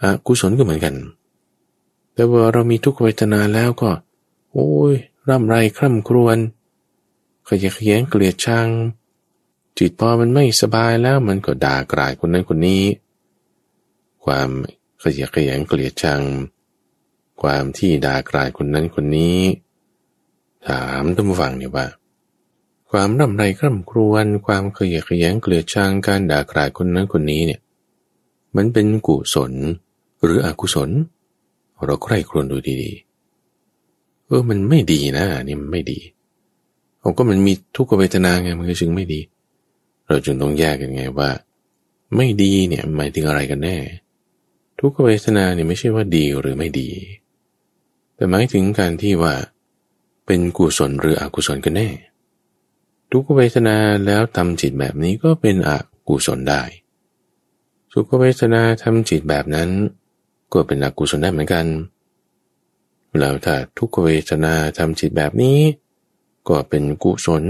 Speaker 1: อากุศลก็เหมือนกัน แต่ว่าเรามีทุกขเวทนาแล้วก็ โอ้ย ร่ำไรคร่ำครวญขยะแขยงเกลียดชัง จิตพอมันไม่สบายแล้วมันก็ด่ากลายคนนั้นคนนี้ ความขยะแขยงเกลียดชัง ความที่ด่ากลายคนนั้นคนนี้ ถามท่านผู้ฟังเนี่ยว่า ความร่ำไรคร่ำครวญความขยะขยงเกลียดชังการด่ากราดคนนั้นคนนี้เนี่ย มันเป็นกุศลหรืออกุศล เราใคร่ครวญดูดีๆ เออมันไม่ดีนะนี่มันไม่ดีผมก็มันมีทุกขเวทนาไงมันก็จึงไม่ดี เราจึงต้องแยกกันไงว่า ไม่ดีเนี่ยหมายถึงอะไรกันแน่ ทุกขเวทนาเนี่ยไม่ใช่ว่าดีหรือไม่ดี แต่หมายถึงการที่ว่า เป็นกุศลหรืออกุศลกันแน่ ทุกขเวทนาแล้วทำจิตแบบนี้ก็เป็นอกุศลได้ สุขเวทนาทำจิตแบบนั้น ก็เป็นอกุศลได้เหมือนกัน แล้วถ้าทุกขเวทนาทำจิตแบบนี้ ก็เป็นกุศล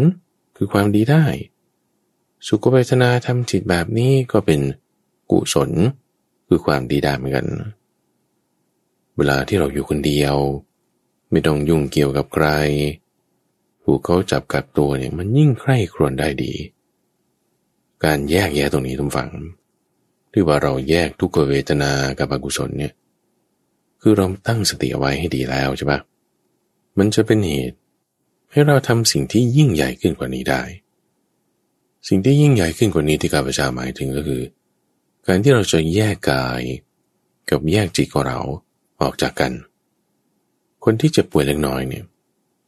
Speaker 1: คือความดีได้ สุขเวทนาทำจิตแบบนี้ก็เป็นกุศลคือความดีได้เหมือนกัน เวลาที่เราอยู่คนเดียว ไม่ต้องยุ่งเกี่ยวกับใคร ถูกเขาจับกัดตัวเนี่ยมันยิ่งใคร่ครวญได้ดี การแยกแยะตรงนี้ทุกฝัง ที่ว่าเราแยกทุกเวทนากับอกุศลเนี่ยคือเราตั้งสติเอาไว้ให้ดีแล้วใช่ปะมันจะเป็นเหตุ ให้เราทำสิ่งที่ยิ่งใหญ่ขึ้นกว่านี้ได้ สิ่งที่ยิ่งใหญ่ขึ้นกว่านี้ที่กาพเจ้าหมายถึงก็คือ การที่เราจะแยกกายกับแยกจิตของเราออกจากกัน คนที่เจ็บป่วยเล็กน้อยเนี่ย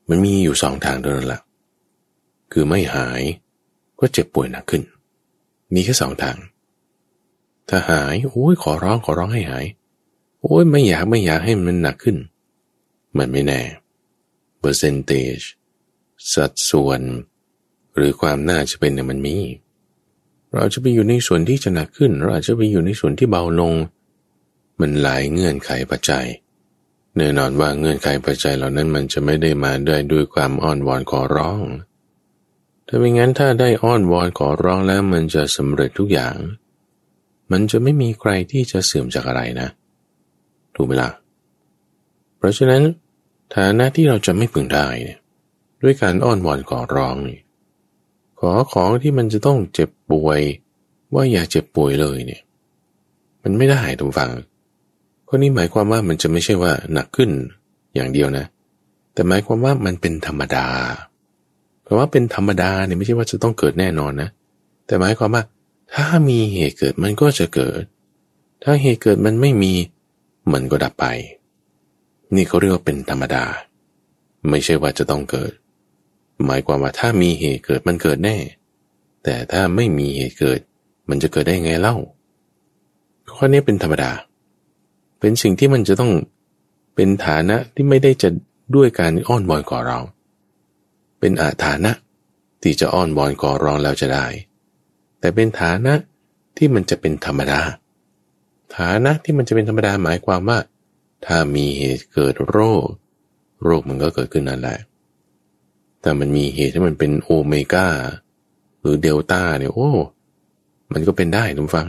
Speaker 1: มันมีอยู่สองทางเท่านั้นแหละ คือไม่หายก็เจ็บป่วยหนักขึ้น มีแค่สองทาง ถ้าหาย โอ้ยขอร้องขอร้องให้หาย โอ้ยไม่อยากไม่อยากให้มันหนักขึ้น มันไม่แน่ percentage สัดส่วน หรือความน่าจะเป็นเนี่ยมันมี เราจะไปอยู่ในส่วนที่จะหนักขึ้น เราอาจจะไปอยู่ในส่วนที่เบาลง มันหลายเงื่อนไขปัจจัย แน่นอนว่าเงื่อนไขปัจจัยเหล่านั้นมันจะไม่ได้มาด้วยด้วยความอ้อนวอนขอร้อง ถ้าไม่งั้นถ้าได้อ้อนวอนขอร้องแล้วมันจะสำเร็จทุกอย่าง มันจะไม่มีใครที่จะเสื่อมจากอะไรนะ ถูกไหมล่ะ เพราะฉะนั้นฐานะที่เราจะไม่พึงได้เนี่ยด้วยการอ้อนวอนขอร้องนี่ขอของที่มันจะต้องเจ็บป่วย ว่าอย่าเจ็บป่วยเลยเนี่ย มันไม่ได้ทุกฝัง ข้อนี้หมายความว่ามันจะไม่ใช่ว่าหนักขึ้นอย่างเดียวนะ แต่หมายความว่ามันเป็นธรรมดาเพราะว่าเป็นธรรมดาเนี่ยไม่ใช่ว่าจะต้องเกิดแน่นอนนะ แต่หมายความว่า ถ้ามีเหตุเกิดมันก็จะเกิด ถ้าเหตุเกิดมันไม่มีมันก็ดับไป นี่เขาเรียกว่าเป็นธรรมดา ไม่ใช่ว่าจะต้องเกิด หมายความว่าถ้ามีเหตุเกิดมันเกิดแน่ แต่ถ้าไม่มีเหตุเกิด มันจะเกิดได้ไงเล่าข้อนี้เป็นธรรมดา เป็นสิ่งที่มันจะต้องเป็นฐานะที่ไม่ได้จะด้วยการอ้อนวอนขอร้อง เป็นอาฐานะที่จะอ้อนวอนขอร้องแล้วจะได้ แต่เป็นฐานะที่มันจะเป็นธรรมดา ฐานะที่มันจะเป็นธรรมดาหมายความว่า ถ้ามีเหตุเกิดโรค โรคมันก็เกิดขึ้นนั่นแหละ แต่มันมีเหตุที่มันเป็นโอเมก้าหรือเดลต้าเนี่ยโอ้ มันก็เป็นได้ทุกฟัง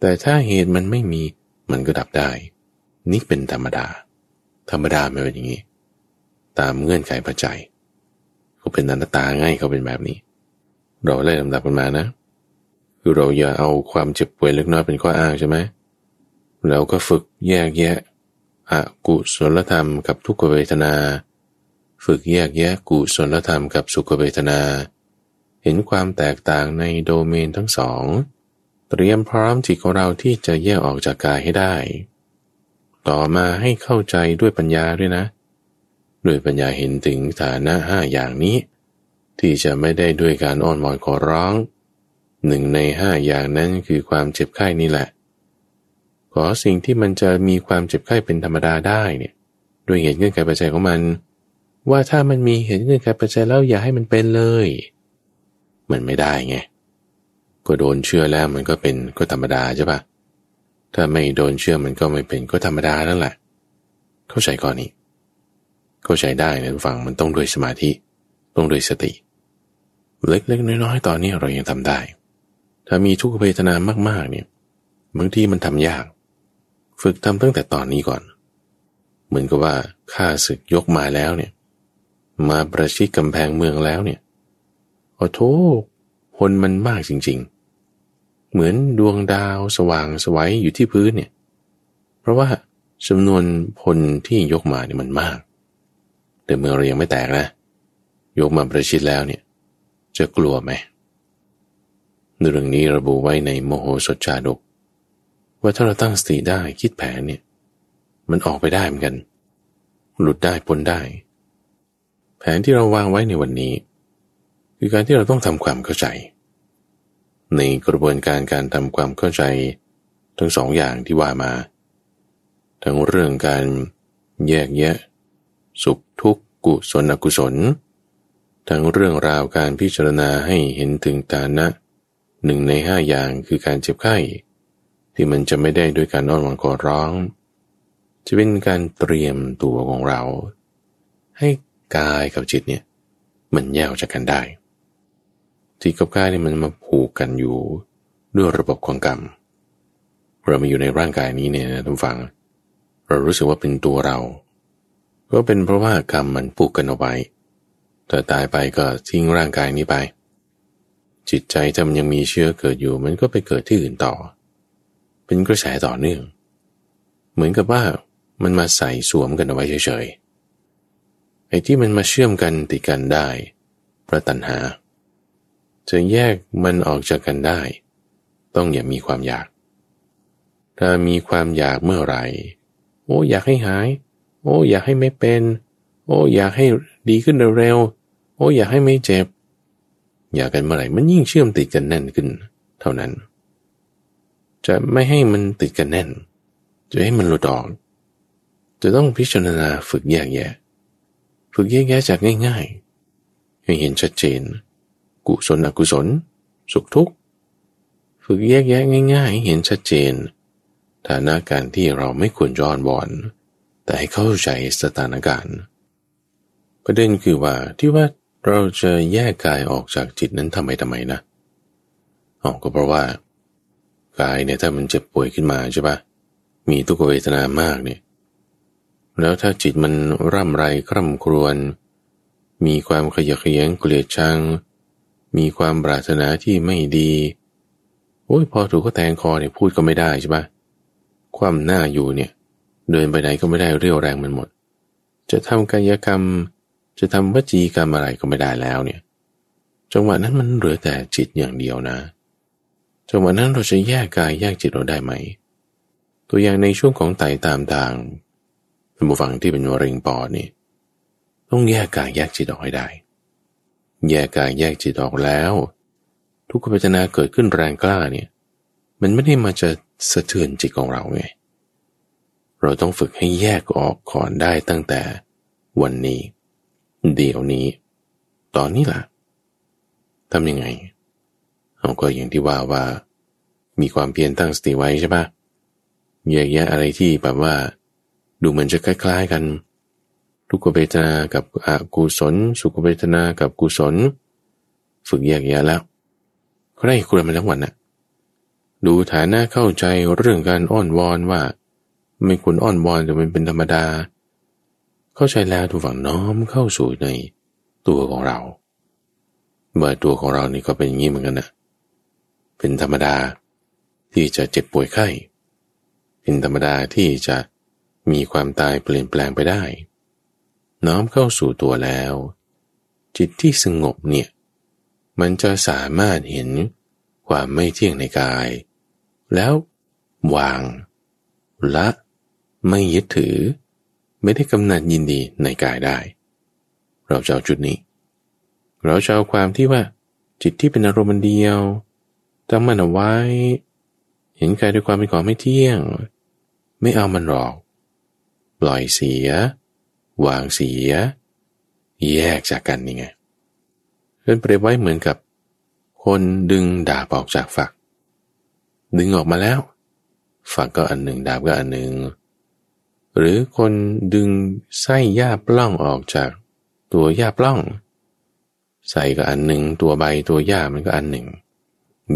Speaker 1: แต่ถ้าเหตุมันไม่มี มันก็ดับได้ นี่เป็นธรรมดา ธรรมดาไม่เป็นอย่างนี้ ตามเงื่อนไขปัจจัยเขาเป็นอนัตตาง่ายเขาเป็นแบบนี้ เราไล่ลำดับกันมานะคือเราอย่าเอาความเจ็บป่วยเล็กน้อยเป็นข้ออ้างใช่ไหมเราก็ฝึกแยกแยะอกุศลธรรมกับทุกขเวทนา ฝึกแยกแยะกุศลธรรมกับสุขเวทนา เห็นความแตกต่างในโดเมนทั้งสอง เตรียมพร้อมจิตของเราที่จะแยกออกจากกายให้ได้ ต่อมาให้เข้าใจด้วยปัญญาด้วยนะ ด้วยปัญญาเห็นถึงฐานะห้าอย่างนี้ ที่จะไม่ได้ด้วยการอ้อนวอนขอร้องหนึ่งในห้าอย่างนั้นคือความเจ็บไข้นี่แหละ ขอสิ่งที่มันจะมีความเจ็บไข้เป็นธรรมดาได้เนี่ยด้วยเหตุเงื่อนไขปัจจัยของมัน ว่าถ้ามันมีเหตุเงื่อนไขปัจจัยแล้วอย่าให้มันเป็นเลย มันไม่ได้ไง ก็โดนเชื่อแล้วมันก็เป็นก็ธรรมดาใช่ปะถ้าไม่โดนเชื่อมันก็ไม่เป็นก็ธรรมดานั่นแหละ เข้าใจก่อนนี้ เข้าใจได้นะฟังมันต้องด้วยสมาธิ ต้องด้วยสติ เล็กๆน้อยๆตอนนี้เรายังทำได้ ถ้ามีทุกขเวทนามาก ๆ เนี่ยบางทีมันทำยาก ฝึกทำตั้งแต่ตอนนี้ก่อน เหมือนกับว่าข้าศึกยกมาแล้วเนี่ย มาประชิดกำแพงเมืองแล้วเนี่ยโอ้โทคนมันมากจริง ๆ เหมือนดวงดาวสว่างสวัยอยู่ที่พื้นเนี่ย เพราะว่าจำนวนพลที่ยกมาเนี่ยมันมาก แต่เมื่อเรายังไม่แตกนะ ยกมาประชิดแล้วเนี่ย จะกลัวไหมเรื่องนี้ระบุไว้ในโมโหสดชาดก ว่าถ้าเราตั้งสติได้คิดแผนเนี่ย มันออกไปได้เหมือนกัน หลุดได้พ้นได้ แผนที่เราวางไว้ในวันนี้ คือการที่เราต้องทำความเข้าใจ ในกระบวนการการทำความเข้าใจ ทั้งสองอย่างที่ว่ามา ทั้งเรื่องการแยกแยะ สุขทุกข์กุศลอกุศล ทั้งเรื่องราวการพิจารณาให้เห็นถึงตานะหนึ่งในห้าอย่างคือการเจ็บไข้ ที่มันจะไม่ได้ด้วยการอ้อนวอนขอร้อง จะเป็นการเตรียมตัวของเรา ให้กายกับจิตเนี่ย มันแยกจากกันได้ จิตกับกายเนี่ยมันมาผูกกันอยู่ด้วยระบบของกรรม เรามาอยู่ในร่างกายนี้เนี่ยนะทุกฝัง เรารู้สึกว่าเป็นตัวเรา ก็เป็นเพราะว่ากรรมมันผูกกันเอาไว้แต่ตายไปก็ทิ้งร่างกายนี้ไป จิตใจถ้ามันยังมีเชื้อเกิดอยู่ มันก็ไปเกิดที่อื่นต่อ เป็นกระแสต่อเนื่อง เหมือนกับว่ามันมาใส่สวมกันเอาไว้เฉยๆไอ้ที่มันมาเชื่อมกันติดกันได้เพราะตัณหา จะแยกมันออกจากกันได้ ต้องอย่ามีความอยาก ถ้ามีความอยากเมื่อไหร่ โอ้อยากให้หาย โอ้อยากให้ไม่เป็น โอ้อยากให้ดีขึ้นเร็วๆโอ้อยากให้ไม่เจ็บ อยากกันเมื่อไหร่มันยิ่งเชื่อมติดกันแน่นขึ้น เท่านั้น จะไม่ให้มันติดกันแน่นจจะให้มันหลุดออกจะต้องพิจารณาฝึกแยกแยะ ฝึกแยกแยะจากง่ายๆให้เห็นชัดเจน กุศลอกุศล สุขทุกข์ ฝึกแยกแยะง่าย ๆ เห็นชัดเจน ฐานะการที่เราไม่ควรย้อนวอน แต่ให้เข้าใจสถานการณ์ประเด็นคือว่าที่ว่าเราจะแยกกายออกจากจิตนั้นทำไมทำไมนะอ๋อก็เพราะว่ากายเนี่ยถ้ามันเจ็บป่วยขึ้นมาใช่ปะมีทุกขเวทนามากเนี่ย แล้วถ้าจิตมันร่ำไรคร่ำครวญมีความขยะแขยงเกลียดชัง มีความปรารถนาที่ไม่ดีโอ้ยพอถูกก็แทงคอเนี่ยพูดก็ไม่ได้ใช่ปะความหน้าอยู่เนี่ย เดินไปไหนก็ไม่ได้เรี่ยวแรงมันหมด จะทำกายกรรม จะทำวจีกรรมอะไรก็ไม่ได้แล้วเนี่ย จังหวะนั้นมันเหลือแต่จิตอย่างเดียวนะ จังหวะนั้นเราจะแยกกายแยกจิตเราได้ไหม ตัวอย่างในช่วงของไตตามทางท่านผู้ฟังที่เป็นมะเร็งปอดนี่ ต้องแยกกายแยกจิตออกให้ได้ แยกกายแยกจิตออกแล้ว ทุกขเวทนาเกิดขึ้นแรงกล้าเนี่ย มันไม่ได้มาจะสะเทือนจิตของเราไงเราต้องฝึกให้แยกออกก่อนได้ตั้งแต่วันนี้ เดี๋ยวนี้ ตอนนี้ล่ะทำยังไงเราก็อย่างที่ว่าว่า มีความเพียรตั้งสติไว้ใช่ปะแยกแยะอะไรที่แบบว่า ดูเหมือนจะคล้าย ๆ กัน ทุกขเวทนากับอกุศล สุขเวทนากับกุศล ฝึกแยกแยะแล้วก็ได้คุยมาทั้งวันน่ะดูฐานะเข้าใจเรื่องการอ้อนวอนว่า ไม่ควรอ้อนวอนแต่มันเป็นธรรมดา เข้าใจแล้วทุกฝั่งน้อมเข้าสู่ในตัวของเราเมื่อตัวของเรานี่ก็เป็นอย่างนี้เหมือนกันนะเป็นธรรมดาที่จะเจ็บป่วยไข้ เป็นธรรมดาที่จะมีความตายเปลี่ยนแปลงไปได้ น้อมเข้าสู่ตัวแล้ว จิตที่สงบเนี่ย มันจะสามารถเห็นความไม่เที่ยงในกาย แล้ววาง ละไม่ยึดถือ ไม่ได้กำนัดยินดีในกายได้ เราจะเอาจุดนี้ เราจะเอาความที่ว่า จิตที่เป็นอารมณ์เดียวจำมันเอาไว้ เห็นกายด้วยความเป็นของไม่เที่ยง ไม่เอามันหรอก ปล่อยเสีย วางเสีย แยกจากกันนี่ไงเป็นเปรียบไว้เหมือนกับ คนดึงดาบออกจากฝัก ดึงออกมาแล้ว ฝักก็อันหนึ่งดาบก็อันหนึ่ง หรือคนดึงไส้หญ้าปล้องออกจาก ตัวหญ้าปล้อง ใส่ก็อันหนึ่งตัวใบตัวหญ้ามันก็อันหนึ่ง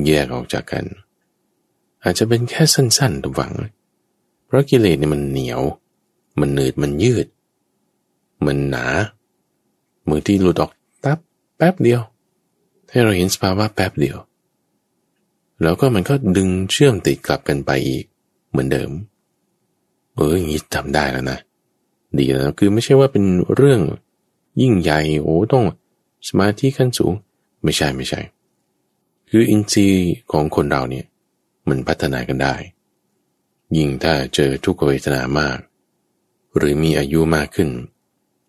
Speaker 1: แยกออกจากกัน อาจจะเป็นแค่สั้นๆทุกฝัง เพราะกิเลสเนี่ยมันเหนียว มันหนืดมันยืด มันหนา มือที่หลุดออกตับแป๊บเดียว ให้เราเห็นสภาวะแป๊บเดียว แล้วก็มันก็ดึงเชื่อมติดกลับกันไปอีก เหมือนเดิม เอออย่างนี้ทำได้แล้วนะ ดีแล้วคือไม่ใช่ว่าเป็นเรื่องยิ่งใหญ่โอ้ต้องสมาธิขั้นสูง ไม่ใช่ไม่ใช่ คืออินทรีย์ของคนเราเนี่ย มันพัฒนากันได้ ยิ่งถ้าเจอทุกขเวทนามาก หรือมีอายุมากขึ้น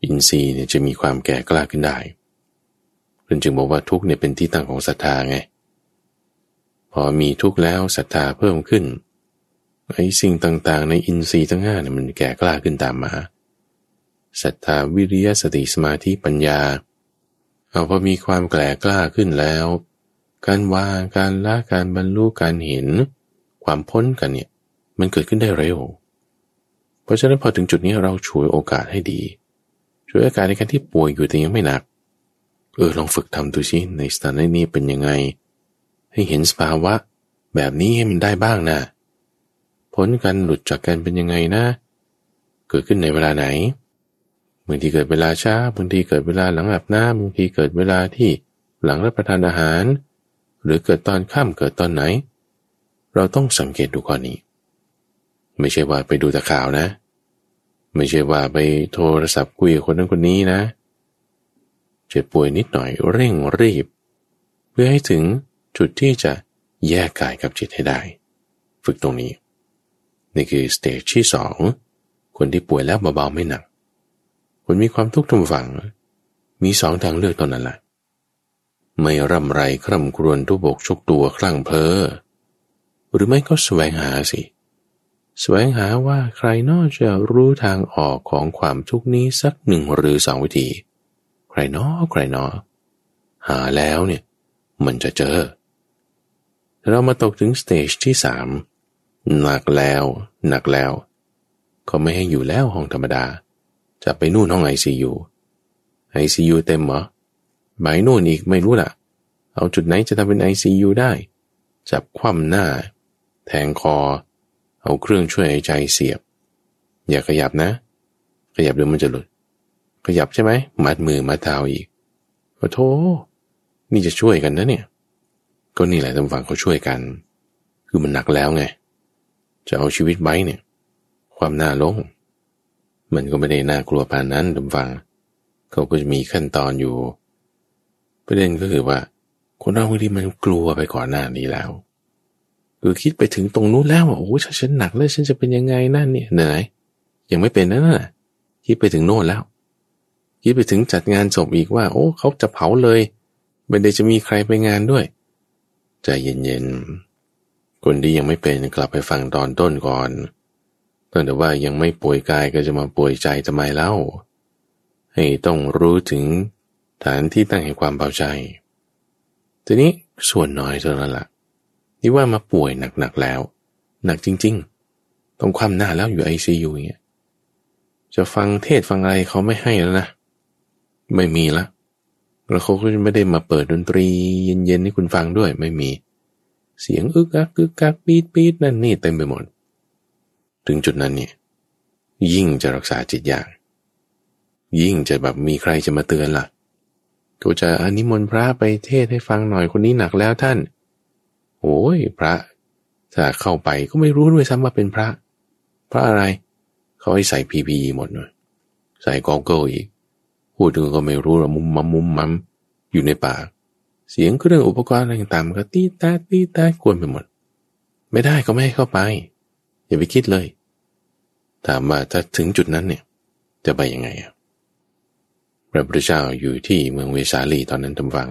Speaker 1: อินทรีย์เนี่ยจะมีความแก่กล้าขึ้นได้เพื่อนจึงบอกว่าทุกเนี่ยเป็นที่ตั้งของศรัทธาไง พอมีทุกแล้วศรัทธาเพิ่มขึ้นไอ้สิ่งต่างๆ ในอินทรีย์ทั้งห้าเนี่ยมันแก่กล้าขึ้นตามมาศรัทธาวิริยสติสมาธิปัญญา เอาพอมีความแก่กล้าขึ้นแล้ว การวางการละการบรรลุการเห็น ความพ้นกันเนี่ยมันเกิดขึ้นได้เร็ว เพราะฉะนั้นพอถึงจุดนี้เราช่วยโอกาสให้ดี ช่วยโอกาสในการที่ป่วยอยู่แต่ยังไม่หนัก เออลองฝึกทำดูสิในสถานนี้เป็นยังไง ให้เห็นสภาวะ แบบนี้ให้มันได้บ้างนะผลการหลุดจากกันเป็นยังไงนะ เกิดขึ้นในเวลาไหนบางทีเกิดเวลาช้าบางทีเกิดเวลาหลังอาบน้ำบางทีเกิดเวลาที่หลังรับประทานอาหาร หรือเกิดตอนค่ำเกิดตอนไหน เราต้องสังเกตดูข้อนี้ ไม่ใช่ว่าไปดูแต่ข่าวนะ ไม่ใช่ว่าไปโทรศัพท์คุยกับคนนั้นคนนี้นะ เจ็บป่วยนิดหน่อยเร่งรีบ เพื่อให้ถึงจุดที่จะแยกกายกับจิตให้ได้ ฝึกตรงนี้ นี่คือสเตจที่สองคนที่ป่วยแล้วเบาๆไม่หนัก คนมีความทุกข์ทุกฝัง มีสองทางเลือกตอนนั้นแหละไม่ร่ำไรคร่ำครวญทุบกชกตัวคลั่งเพลอหรือไม่ก็แสวงหาสิ แสวงหาว่าใครหนอจะรู้ทางออกของความทุกข์นี้สักหนึ่งหรือสองวิธี ใครหนอใครหนอ หาแล้วเนี่ย มันจะเจอ เรามาตกถึง stage ที่สามหนักแล้วหนักแล้ว ก็ไม่ให้อยู่แล้วห้องธรรมดา จะไปนู่นห้องไอซียูไอซียูเต็มเหรอหมายนู่นอีกไม่รู้ล่ะ เอาจุดไหนจะทำเป็นไอซียูได้ จับคว่ำหน้า แทงคอ เอาเครื่องช่วยหายใจเสียบ อย่าขยับนะ ขยับเดี๋ยวมันจะหลุด ขยับใช่ไหมมัดมือมัดเท้าอีกโอ้โธนี่จะช่วยกันนะเนี่ย ก็นี่แหละทำฝั่งเขาช่วยกัน คือมันหนักแล้วไง จะเอาชีวิตไว้เนี่ย ความน่าลง มันก็ไม่ได้น่ากลัวปานนั้นทำฟัง เขาก็จะมีขั้นตอนอยู่ ประเด็นก็คือว่า คนเราบางทีมันกลัวไปก่อนหน้านี้แล้ว คือคิดไปถึงตรงนู้นแล้วว่าโอ้ฉันฉันหนักแล้วฉันจะเป็นยังไงนั่นเนี่ยเหนื่อยยังไม่เป็นนั่นน่ะคิดไปถึงโน่นแล้ว คิดไปถึงจัดงานศพอีกว่า โอ้เขาจะเผาเลยไม่ได้จะมีใครไปงานด้วยใจเย็นๆคนที่ยังไม่เป็นกลับไปฟังตอนต้นก่อนตั้งแต่ว่ายังไม่ป่วยกายก็จะมาป่วยใจทำไมเล่า ให้ต้องรู้ถึงฐานที่ตั้งแห่งความเบาใจ ทีนี้ส่วนน้อยเท่านั้นละ่ะ ที่ว่ามาป่วยหนักๆแล้ว หนักจริง ๆ ต้องความหน้าแล้วอยู่ไอซียูอย่างเงี้ยจะฟังเทศฟังอะไรเขาไม่ให้แล้วนะ ไม่มีละแล้วเขาก็ไม่ได้มาเปิดดนตรีเย็นๆให้คุณฟังด้วยไม่มี เสียงอึกอักอึกอักปีดปีดนั่นนี่เต็มไปหมด ถึงจุดนั้นเนี่ยยิ่งจะรักษาจิตยาก ยิ่งจะแบบมีใครจะมาเตือนละ่ะก็จะอนิมนต์พระไปเทศให้ฟังหน่อยคนนี้หนักแล้วท่าน โอ้ยพระถ้าเข้าไปก็ไม่รู้ด้วยซ้ำว่าเป็นพระ พระอะไร เขาให้ใส่พีพีหมดเลยใส่กอเกิลอีกพูดถึงก็ไม่รู้ละมุมมัมมุมมัมอยู่ในปากเสียงเครื่องอุปกรณ์อะไรต่างๆก็ตีแตาตีแตากวนไปหมด ไม่ได้ก็ไม่ให้เข้าไป อย่าไปคิดเลย ถามว่าถ้าถึงจุดนั้นเนี่ย จะไปยังไงอะพระพุทธเจ้าอยู่ที่เมืองเวสาลีตอนนั้นทำฟัง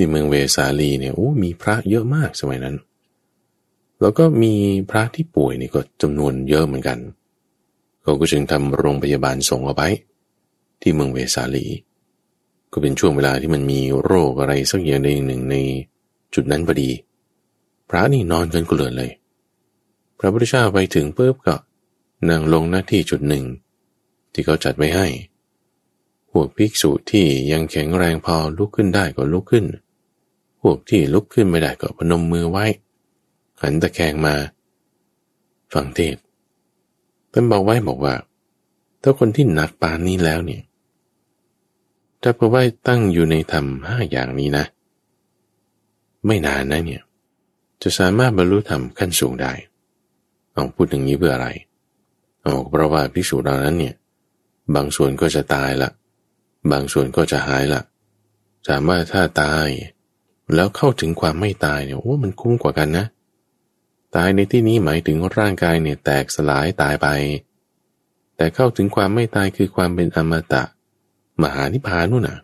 Speaker 1: ที่เมืองเวสาลีเนี่ยโอ้มีพระเยอะมากสมัยนั้น แล้วก็มีพระที่ป่วยนี่ก็จำนวนเยอะเหมือนกันเขาก็จึงทำโรงพยาบาลส่งเอาไว้ที่เมืองเวสาลี ก็เป็นช่วงเวลาที่มันมีโรคอะไรสักอย่างใดหนึ่งในจุดนั้นพอดี พระนี่นอนกันก็เลยเลย พระพุทธเจ้าไปถึงปุ๊บก็นั่งลงหน้าที่จุดหนึ่ง ที่เขาจัดไว้ให้พวกภิกษุที่ยังแข็งแรงพอลุกขึ้นได้ก็ลุกขึ้น วกที่ลุกขึ้นไม่ได้ก็พนมมือไว้ หันตะแคงมา ฟังเทศท่านบอกไว้บอกว่า ถ้าคนที่หนักปานนี้แล้วเนี่ย ถ้าพระว่าตั้งอยู่ในธรรมห้าอย่างนี้นะ ไม่นานนะเนี่ย จะสามารถบรรลุธรรมขั้นสูงได้เอาพูดอย่างนี้เพื่ออะไรเอาเพราะว่าพิสูจน์เรานั้นเนี่ย บางส่วนก็จะตายละ บางส่วนก็จะหายละ สามารถถ้าตาย แล้วเข้าถึงความไม่ตายเนี่ยโอ้มันคุ้มกว่ากันนะ ตายในที่นี้หมายถึงร่างกายเนี่ยแตกสลายตายไป แต่เข้าถึงความไม่ตายคือความเป็นอมตะ มหานิพพานนู่นน่ะ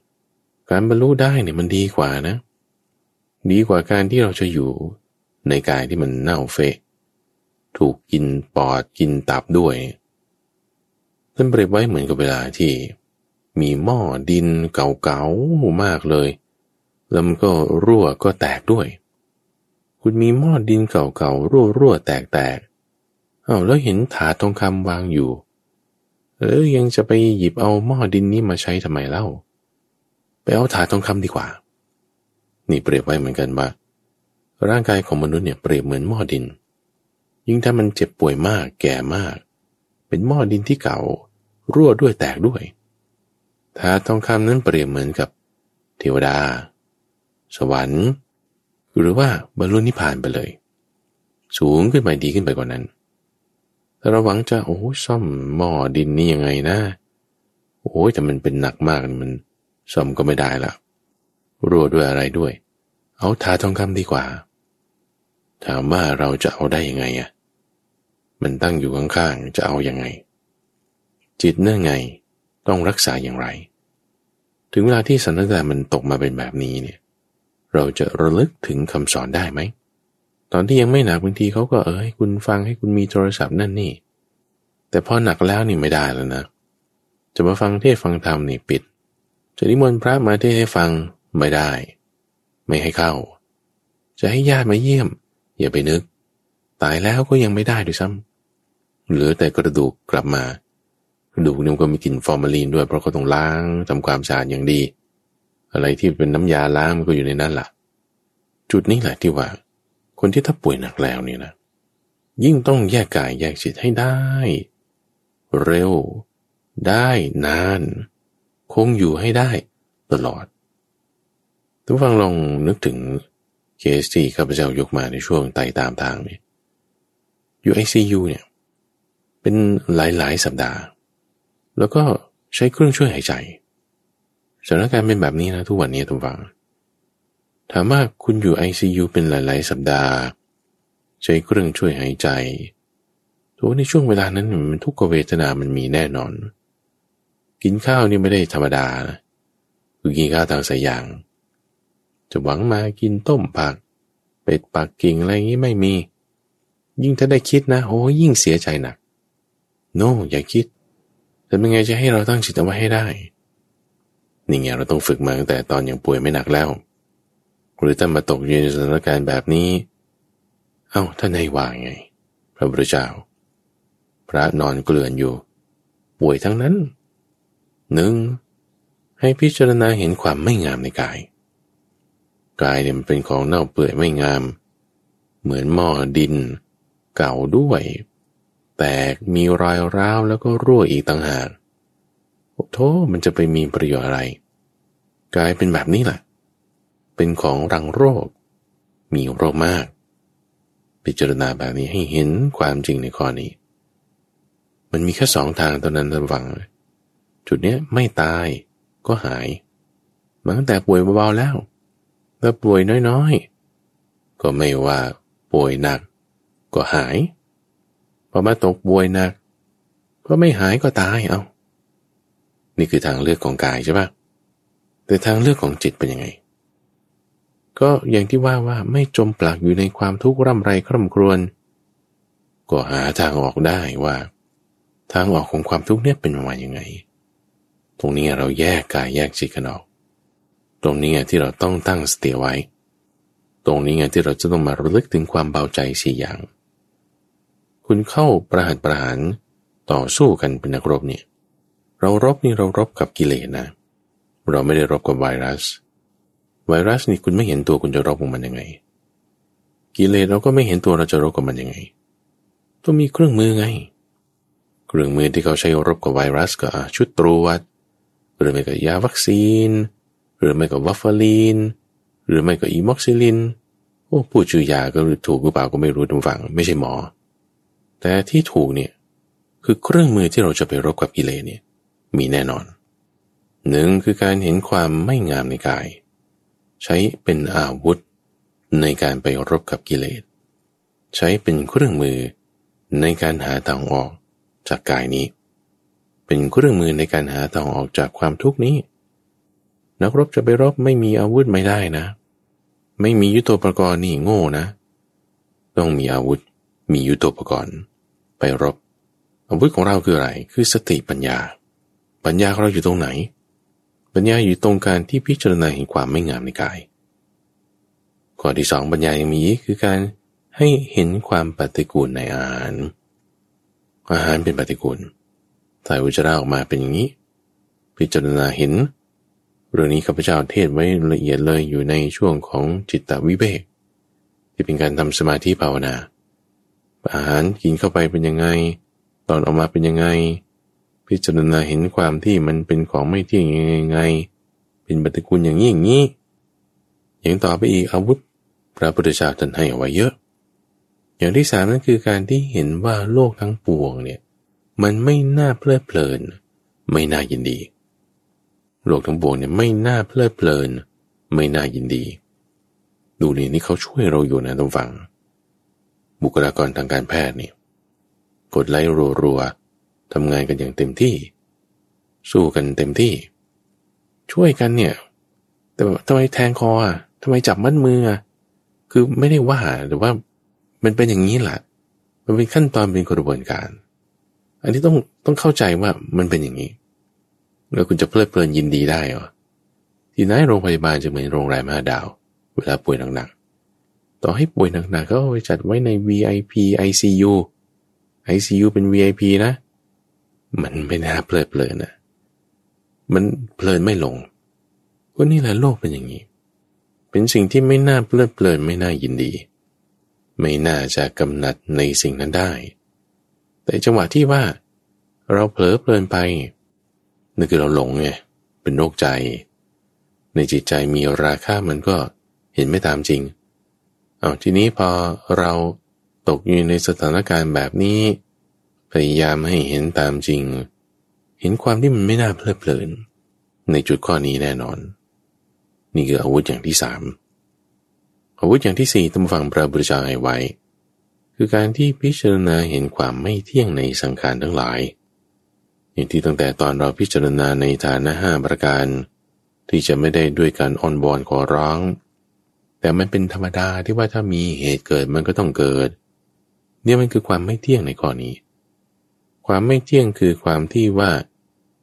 Speaker 1: การบรรลุได้เนี่ยมันดีกว่านะ ดีกว่าการที่เราจะอยู่ในกายที่มันเน่าเฟะ ถูกกินปอดกินตับด้วยท่านเปรียบไว้เหมือนกับเวลาที่ มีหม้อดินเก่าๆมากเลย แล้วมันก็รั่วก็แตกด้วย คุณมีหม้อดินเก่าๆรั่วๆแตกๆอ้าวแล้วเห็นถาทองคำวางอยู่ เออยังจะไปหยิบเอาหม้อดินนี้มาใช้ทำไมเล่า ไปเอาถาทองคำดีกว่า นี่เปรียบไว้เหมือนกันว่า ร่างกายของมนุษย์เนี่ยเปรียบเหมือนหม้อดิน ยิ่งถ้ามันเจ็บป่วยมากแก่มาก เป็นหม้อดินที่เก่า รั่วด้วยแตกด้วยถาทองคำนั้นเปรียบเหมือนกับ เทวดา สวรรค์ หรือว่าบรรลุนิพพานไปเลย สูงขึ้นไปดีขึ้นไปกว่านั้นแต่เราหวังจะโอ้ซ่อมหม้อดินนี่ยังไงนะ โอ้ยแต่มันเป็นหนักมากมันซ่อมก็ไม่ได้ละรั่วด้วยอะไรด้วย เอาทาทองคำดีกว่า ถามว่าเราจะเอาได้ยังไงอะมันตั้งอยู่ข้างๆจะเอาอยัางไง จิตเนื่อไงต้องรักษาอย่างไร ถึงเวลาที่สถานการณ์มันตกมาเป็นแบบนี้เนี่ย เราจะระลึกถึงคำสอนได้ไหม ตอนที่ยังไม่หนักบางทีเขาก็เออให้คุณฟังให้คุณมีโทรศัพท์นั่นนี่ แต่พอหนักแล้วนี่ไม่ได้แล้วนะ จะมาฟังเทศฟังธรรมนี่ปิด จะนิมนต์พระมาเทศให้ฟังไม่ได้ ไม่ให้เข้า จะให้ญาติมาเยี่ยม อย่าไปนึก ตายแล้วก็ยังไม่ได้ด้วยซ้ำเหลือแต่กระดูกกลับมากระดูกนี่ก็มีกลิ่นฟอร์มาลีนด้วยเพราะเขาต้องล้างทำความสะอาดอย่างดี อะไรที่เป็นน้ำยาล้างมันก็อยู่ในนั้นละ่ะ จุดนี้แหละที่ว่า คนที่ถ้าป่วยหนักแล้วเนี่ยนะ ยิ่งต้องแยกกายแยกจิตให้ได้ เร็ว ได้นาน คงอยู่ให้ได้ตลอดทุกฟังลองนึกถึงเคสที่ข้าพเจ้ายกมาในช่วงไต่ตามทางเนี่ยอยู่ไอซูเนี่ย เป็นหลายๆสัปดาห์ แล้วก็ใช้เครื่องช่วยหายใจ สถานการณ์เป็นแบบนี้นะทุกวันนี้ทุกฟัง ถามว่าคุณอยู่ไอซียูเป็นหลาย ๆ สัปดาห์ ใช้เครื่องช่วยหายใจทุกในช่วงเวลานั้นมันทุกขเวทนามันมีแน่นอน กินข้าวนี่ไม่ได้ธรรมดานะคือกินข้าวทางสายยาง จะหวังมากินต้มผัก เป็ดปักกิ่งอะไรอย่างนี้ไม่มี ยิ่งถ้าได้คิดนะโอ้ยิ่งเสียใจหนัก โน no, อย่าคิดแต่เป็นไงจะให้เราตั้งจิตเอาไว้ให้ได้ นี่ไงเราต้องฝึกมาตั้งแต่ตอนยังป่วยไม่หนักแล้ว หรือถ้ามาตกอยู่ในสถานการณ์แบบนี้ เอา้าท่านให้วางไง พระพุทธเจ้า พระนอนเกลื่อนอยู่ ป่วยทั้งนั้นหนึ่งให้พิจารณาเห็นความไม่งามในกาย กายเนี่ยมันเป็นของเน่าเปื่อยไม่งาม เหมือนหม้อดิน เก่าด้วย แตกมีรอยร้าวแล้วก็รั่วอีกต่างหาก โอ้โทมันจะไปมีประโยชน์อะไร กลายเป็นแบบนี้แหละ เป็นของรังโรค มีโรคมาก พิจารณาแบบนี้ให้เห็นความจริงในข้อนี้ มันมีแค่สองทางตอนนั้นท่านฟัง จุดเนี้ยไม่ตายก็หายมาตั้งแต่ป่วยเบาๆแล้วถ้าป่วยน้อยๆ ก็ไม่ว่าป่วยหนัก ก็หายพอมาตกป่วยหนัก ก็ไม่หายก็ตายเอา นี่คือทางเลือกของกายใช่ปะแต่ทางเลือกของจิตเป็นยังไง ก็อย่างที่ว่าว่าไม่จมปลักอยู่ในความทุกข์ร่ำไรคร่ำครวญก็หาทางออกได้ว่า ทางออกของความทุกข์เนี่ยเป็นมาอย่างไง ตรงนี้เราแยกกายแยกจิตกันออก ตรงนี้ไงที่เราต้องตั้งสติไว้ ตรงนี้ไงที่เราจะต้องมาระลึกถึงความเบาใจสี่อย่าง คุณเข้าประหัตประหารต่อสู้กันเป็นนักรบเนี่ย เรารบนี่เรารบกับกิเลสนะ เราไม่ได้รบกับไวรัส ไวรัสนี่คุณไม่เห็นตัวคุณจะรบกับมันยังไง กิเลสเราก็ไม่เห็นตัวเราจะรบกับมันยังไง ต้องมีเครื่องมือไง เครื่องมือที่เขาใช้รบกับไวรัสก็ชุดตรวจ หรือไม่ก็ยาวัคซีน หรือไม่ก็วาร์ฟาริน หรือไม่ก็อะม็อกซิซิลลิน โอ้พูดชื่อยาก็ถูกหรือเปล่าก็ไม่รู้ผู้ฟังไม่ใช่หมอ แต่ที่ถูกเนี่ยคือเครื่องมือที่เราจะไปรบกับกิเลสเนี่ย มีแน่นอนหนึ่งคือการเห็นความไม่งามในกาย ใช้เป็นอาวุธในการไปรบกับกิเลส ใช้เป็นเครื่องมือในการหาทางออกจากกายนี้ เป็นเครื่องมือในการหาทางออกจากความทุกข์นี้ นักรบจะไปรบไม่มีอาวุธไม่ได้นะ ไม่มียุทโธปกรณ์นี่โง่นะ ต้องมีอาวุธ มียุทโธปกรณ์ ไปรบ อาวุธของเราคืออะไร คือสติปัญญา ปัญญาของเราอยู่ตรงไหน ปัญญาอยู่ตรงการที่พิจารณาเห็นความไม่งามในกายข้อที่สองปัญญายังมีคือการให้เห็นความปฏิกูลในอาหาร อาหารเป็นปฏิกูลถ่ายอุจาระออกมาเป็นอย่างนี้ พิจารณาเห็น เรื่องนี้ข้าพเจ้าเทศไว้ละเอียดเลยอยู่ในช่วงของจิตตวิเวกที่เป็นการทำสมาธิภาวนา อาหารกินเข้าไปเป็นยังไง ตอนออกมาเป็นยังไง พิจารณาเห็นความที่มันเป็นของไม่เที่ยงยังไง เป็นปฏิกูลอย่างนี้อย่างนี้อย่างต่อไปอีกอาวุธ พระพุทธเจ้าท่านให้เอาไว้เยอะ อย่างที่สามนั่นคือการที่เห็นว่าโลกทั้งปวงเนี่ยมันไม่น่าเพลิดเพลิน ไม่น่ายินดี โลกทั้งปวงเนี่ยไม่น่าเพลิดเพลิน ไม่น่ายินดี ดูนี่นี่เขาช่วยเราอยู่นะต้องฟังบุคลากรทางการแพทย์เนี่ยกดไลค์รัวๆ ทำงานกันอย่างเต็มที่ สู้กันเต็มที่ ช่วยกันเนี่ย แต่ทำไมแทงคออะทำไมจับมัดมืออะคือไม่ได้ว่าแต่ว่ามันเป็นอย่างนี้แหละมันเป็นขั้นตอนเป็นกระบวนการ อันนี้ต้องต้องเข้าใจว่ามันเป็นอย่างนี้ แล้วคุณจะเพลิดเพลินยินดีได้เหรอที่ไหนโรงพยาบาลจะเหมือนโรงแรมห้าดาว เวลาป่วยหนักๆต่อให้ป่วยหนักๆก็ไปจัดไว้ใน VIP ICU ICU เป็น VIP นะ มันไม่น่าเพลิดเพลินนะมันเพลินไม่ลงก็นี่แหละโลกเป็นอย่างนี้ เป็นสิ่งที่ไม่น่าเพลิดเพลินไม่น่ายินดี ไม่น่าจะกำหนัดในสิ่งนั้นได้ แต่จังหวะที่ว่า เราเผลอเพลินไปนั่นคือเราหลงไงเป็นโรคใจ ในจิตใจมีราคามันก็เห็นไม่ตามจริง เอาทีนี้พอเราตกอยู่ในสถานการณ์แบบนี้ พยายามให้เห็นตามจริง เห็นความที่มันไม่น่าเพลิดเพลิน ในจุดข้อนี้แน่นอน นี่คืออาวุธอย่างที่สามอาวุธอย่างที่สี่ตั้งฟังพระบุตรเจ้าให้ไว้ คือการที่พิจารณาเห็นความไม่เที่ยงในสังขารทั้งหลาย อย่างที่ตั้งแต่ตอนเราพิจารณาในฐานะห้าประการ ที่จะไม่ได้ด้วยการอ่อนบอนขอร้อง แต่มันเป็นธรรมดาที่ว่าถ้ามีเหตุเกิดมันก็ต้องเกิด เนี่ยมันคือความไม่เที่ยงในข้อนี้ ความไม่เที่ยงคือความที่ว่า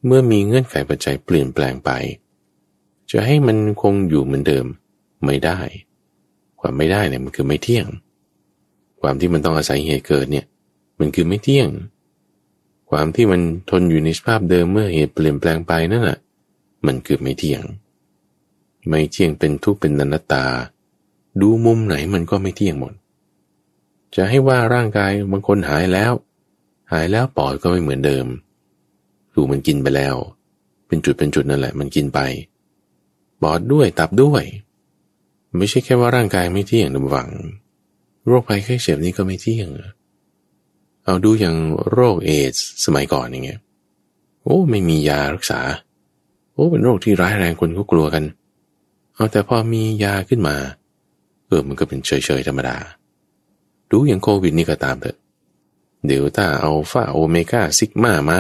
Speaker 1: เมื่อมีเงื่อนไขปัจจัยเปลี่ยนแปลงไป จะให้มันคงอยู่เหมือนเดิมไม่ได้ ความไม่ได้เนี่ยมันคือไม่เที่ยง ความที่มันต้องอาศัยเหตุเกิดเนี่ย มันคือไม่เที่ยง ความที่มันทนอยู่ในสภาพเดิมเมื่อเหตุเปลี่ยนแปลงไปนั่นแหละมันคือไม่เที่ยง ไม่เที่ยงเป็นทุกข์เป็นนันตา ดูมุมไหนมันก็ไม่เที่ยงหมดจะให้ว่าร่างกายบางคนหายแล้ว หายแล้วปอดก็ไม่เหมือนเดิมดูมันกินไปแล้ว เป็นจุดเป็นจุดนั่นแหละ มันกินไปปอดด้วยตับด้วย ไม่ใช่แค่ว่าร่างกายไม่เที่ยงนะหวัง โรคภัยไข้เจ็บนี้ก็ไม่เที่ยง เอาดูอย่างโรคเอดสสมัยก่อนอย่างเงี้ยโอ้ไม่มียารักษา โอ้เป็นโรคที่ร้ายแรงคนก็กลัวกัน เอาแต่พอมียาขึ้นมาเออมันก็เป็นเฉยๆธรรมดา ดูอย่างโควิดนี่ก็ตามเถอะ เดี๋ยวถ้าเอาฟาโอเมก้าซิกมามา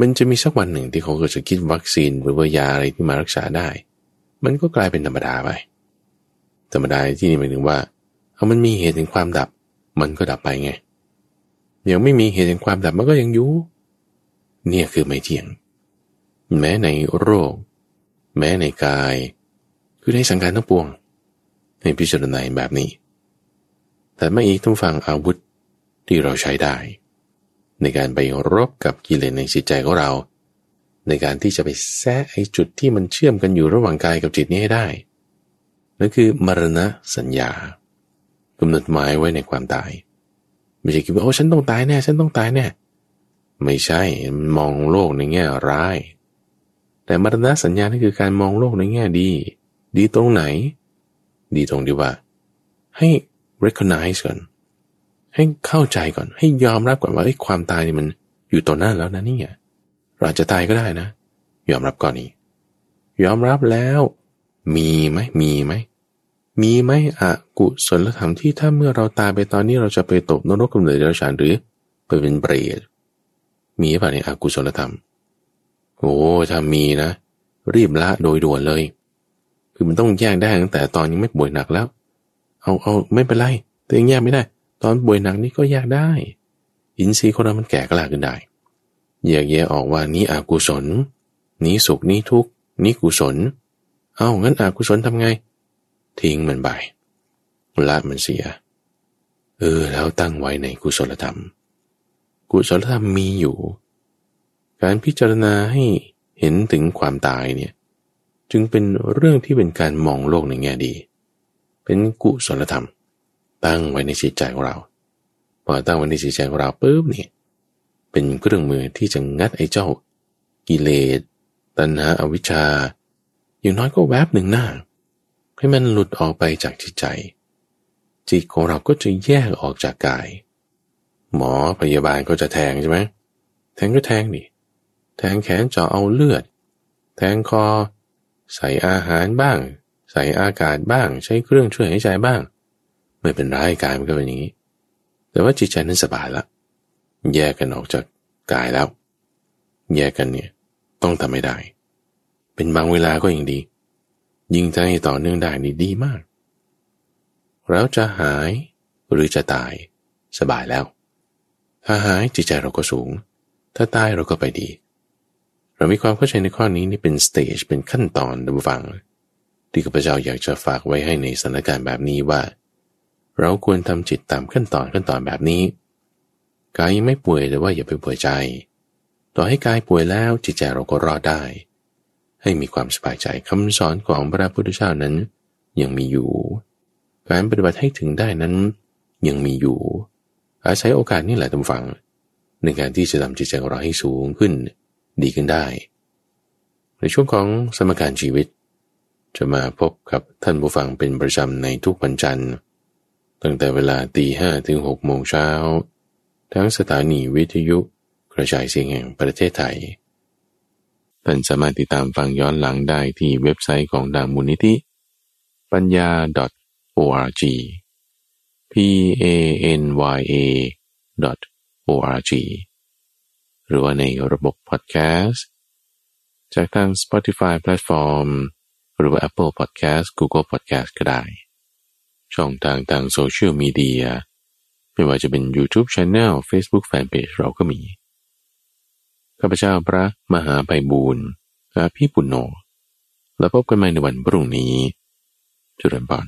Speaker 1: มันจะมีสักวันหนึ่งที่เขาก็จะคิดวัคซีนหรือว่ายาอะไรที่มารักษาได้ มันก็กลายเป็นธรรมดาไป ธรรมดาที่นี่หมายถึงว่าเอามันมีเหตุถึงความดับ มันก็ดับไปไง ยังไม่มีเหตุถึงความดับมันก็ยังอยู่ เนี่ยคือไม่เที่ยง แม้ในโรค แม้ในกาย คือในสังการทั้งปวงในพิจารณาแบบนี้ แต่ไม่อีกต้องฟังอาวุธ ที่เราใช้ได้ ในการไปรบกับกิเลสในจิตใจของเรา ในการที่จะไปแซะไอ้จุดที่มันเชื่อมกันอยู่ระหว่างกายกับจิตนี้ให้ได้นั่นคือมรณะสัญญากำหนดหมายไว้ในความตาย ไม่ใช่คิดว่าโอ้ฉันต้องตายแน่ฉันต้องตายแน่ไม่ใช่มองโลกในแง่ร้าย แต่มรณะสัญญานี่คือการมองโลกในแง่ดี ดีตรงไหน ดีตรงที่ว่า ให้ recognize ก่อน ให้เข้าใจก่อนให้ยอมรับก่อนว่าไอ้ความตายนี่มันอยู่ต่อหน้าแล้วนะนี่เราจะตายก็ได้นะ ยอมรับก่อนนี้ ยอมรับแล้ว มีไหมมีไหมมีไหมอะกุศลธรรมที่ถ้าเมื่อเราตายไปตอนนี้เราจะไปตกนรกกำเนิดเดรัจฉานหรือไปเป็นเปรตมีป่ะเนี่ยอกุศลธรรม โอ้ถ้ามีนะ รีบละโดยด่วนเลย คือมันต้องแยกได้ตั้งแต่ตอนยังไม่ป่วยหนักแล้ว เอาเอาไม่เป็นไรแต่ยังแยกไม่ได้ อนป่วยหนักนี่ก็แยกได้ อินทรีย์คนเรามันแก่กล้าขึ้นได้แยกแยะออกว่านี้อกุศล นี้สุขนี้ทุกข์นี้กุศล เอางั้นอกุศลทำไง ทิ้งมันไปละมันเสีย เออ แล้วตั้งไว้ในกุศลธรรม กุศลธรรมมีอยู่ การพิจารณาให้เห็นถึงความตายเนี่ย จึงเป็นเรื่องที่เป็นการมองโลกในแง่ดี เป็นกุศลธรรม ตั้งไว้ในจิตใจของเรา พอตั้งไว้ในจิตใจของเราปุ๊บเนี่ยเป็นเครื่องมือที่จะงัดไอ้เจ้า กิเลสตัณหาอาวิชชา อย่างน้อยก็แวบหนึ่งหน้า ให้มันหลุดออกไปจากจิตใจ จิตของเราก็จะแยกออกจากกาย หมอพยาบาลก็จะแทงใช่ไหมแทงก็แทงดิแทงแขนเจาะเอาเลือด แทงคอ ใส่อาหารบ้าง ใส่อากาศบ้าง ใช้เครื่องช่วยหายใจบ้าง ไม่เป็นไรกายมันก็เป็นอย่างนี้ แต่ว่าจิตใจนั้นสบายละ แยกกันออกจากกายแล้ว แยกกันเนี่ยต้องทำไม่ได้ เป็นบางเวลาก็ยังดี ยิ่งถ้าให้ต่อเนื่องได้นี่ดีมากแล้วจะหายหรือจะตายสบายแล้ว ถ้าหายจิตใจเราก็สูง ถ้าตายเราก็ไปดี เรามีความเข้าใจในข้อนี้นี่เป็นสเตจเป็นขั้นตอนดับฟัง ที่ข้าพเจ้าอยากจะฝากไว้ให้ในสถานการณ์แบบนี้ว่า เราควรทำจิตตามขั้นตอนขั้นตอนแบบนี้ กายยังไม่ป่วยแต่ว่าอย่าไปป่วยใจ ต่อให้กายป่วยแล้วจิตใจเราก็รอดได้ ให้มีความสบายใจคำสอนของพระพุทธเจ้านั้น ยังมีอยู่ การปฏิบัติให้ถึงได้นั้น ยังมีอยู่ อาศัยโอกาสนี้แหละทุกฝัง ในการที่จะทำจิตใจของเราให้สูงขึ้น ดีขึ้นได้ ในช่วงของสมการชีวิต จะมาพบกับท่านผู้ฟังเป็นประจำในทุกวันจันทร์ ตั้งแต่เวลาตีห้ถึงหกโมงเช้า ทั้งสถานีวิทยุกระจายเสียงแห่งประเทศไทย ท่านสามารถติดตามฟังย้อนหลังได้ที่เว็บไซต์ของดางมูลนิธิ ปัญญา .org p a n y a .org หรือว่าในระบบพอดแคสต์ จากทาง Spotify Platform หรือว่า Apple Podcast Google Podcast ก็ได้ ช่องทางทางโซเชียลมีเดียไม่ว่าจะเป็น YouTube Channel Facebook Fanpage เราก็มี ข้าพเจ้าพระมหาไพบูรณ์อาพี่ปุณโญแล้วพบกันใหม่ในวันพรุ่งนี้จุลปัน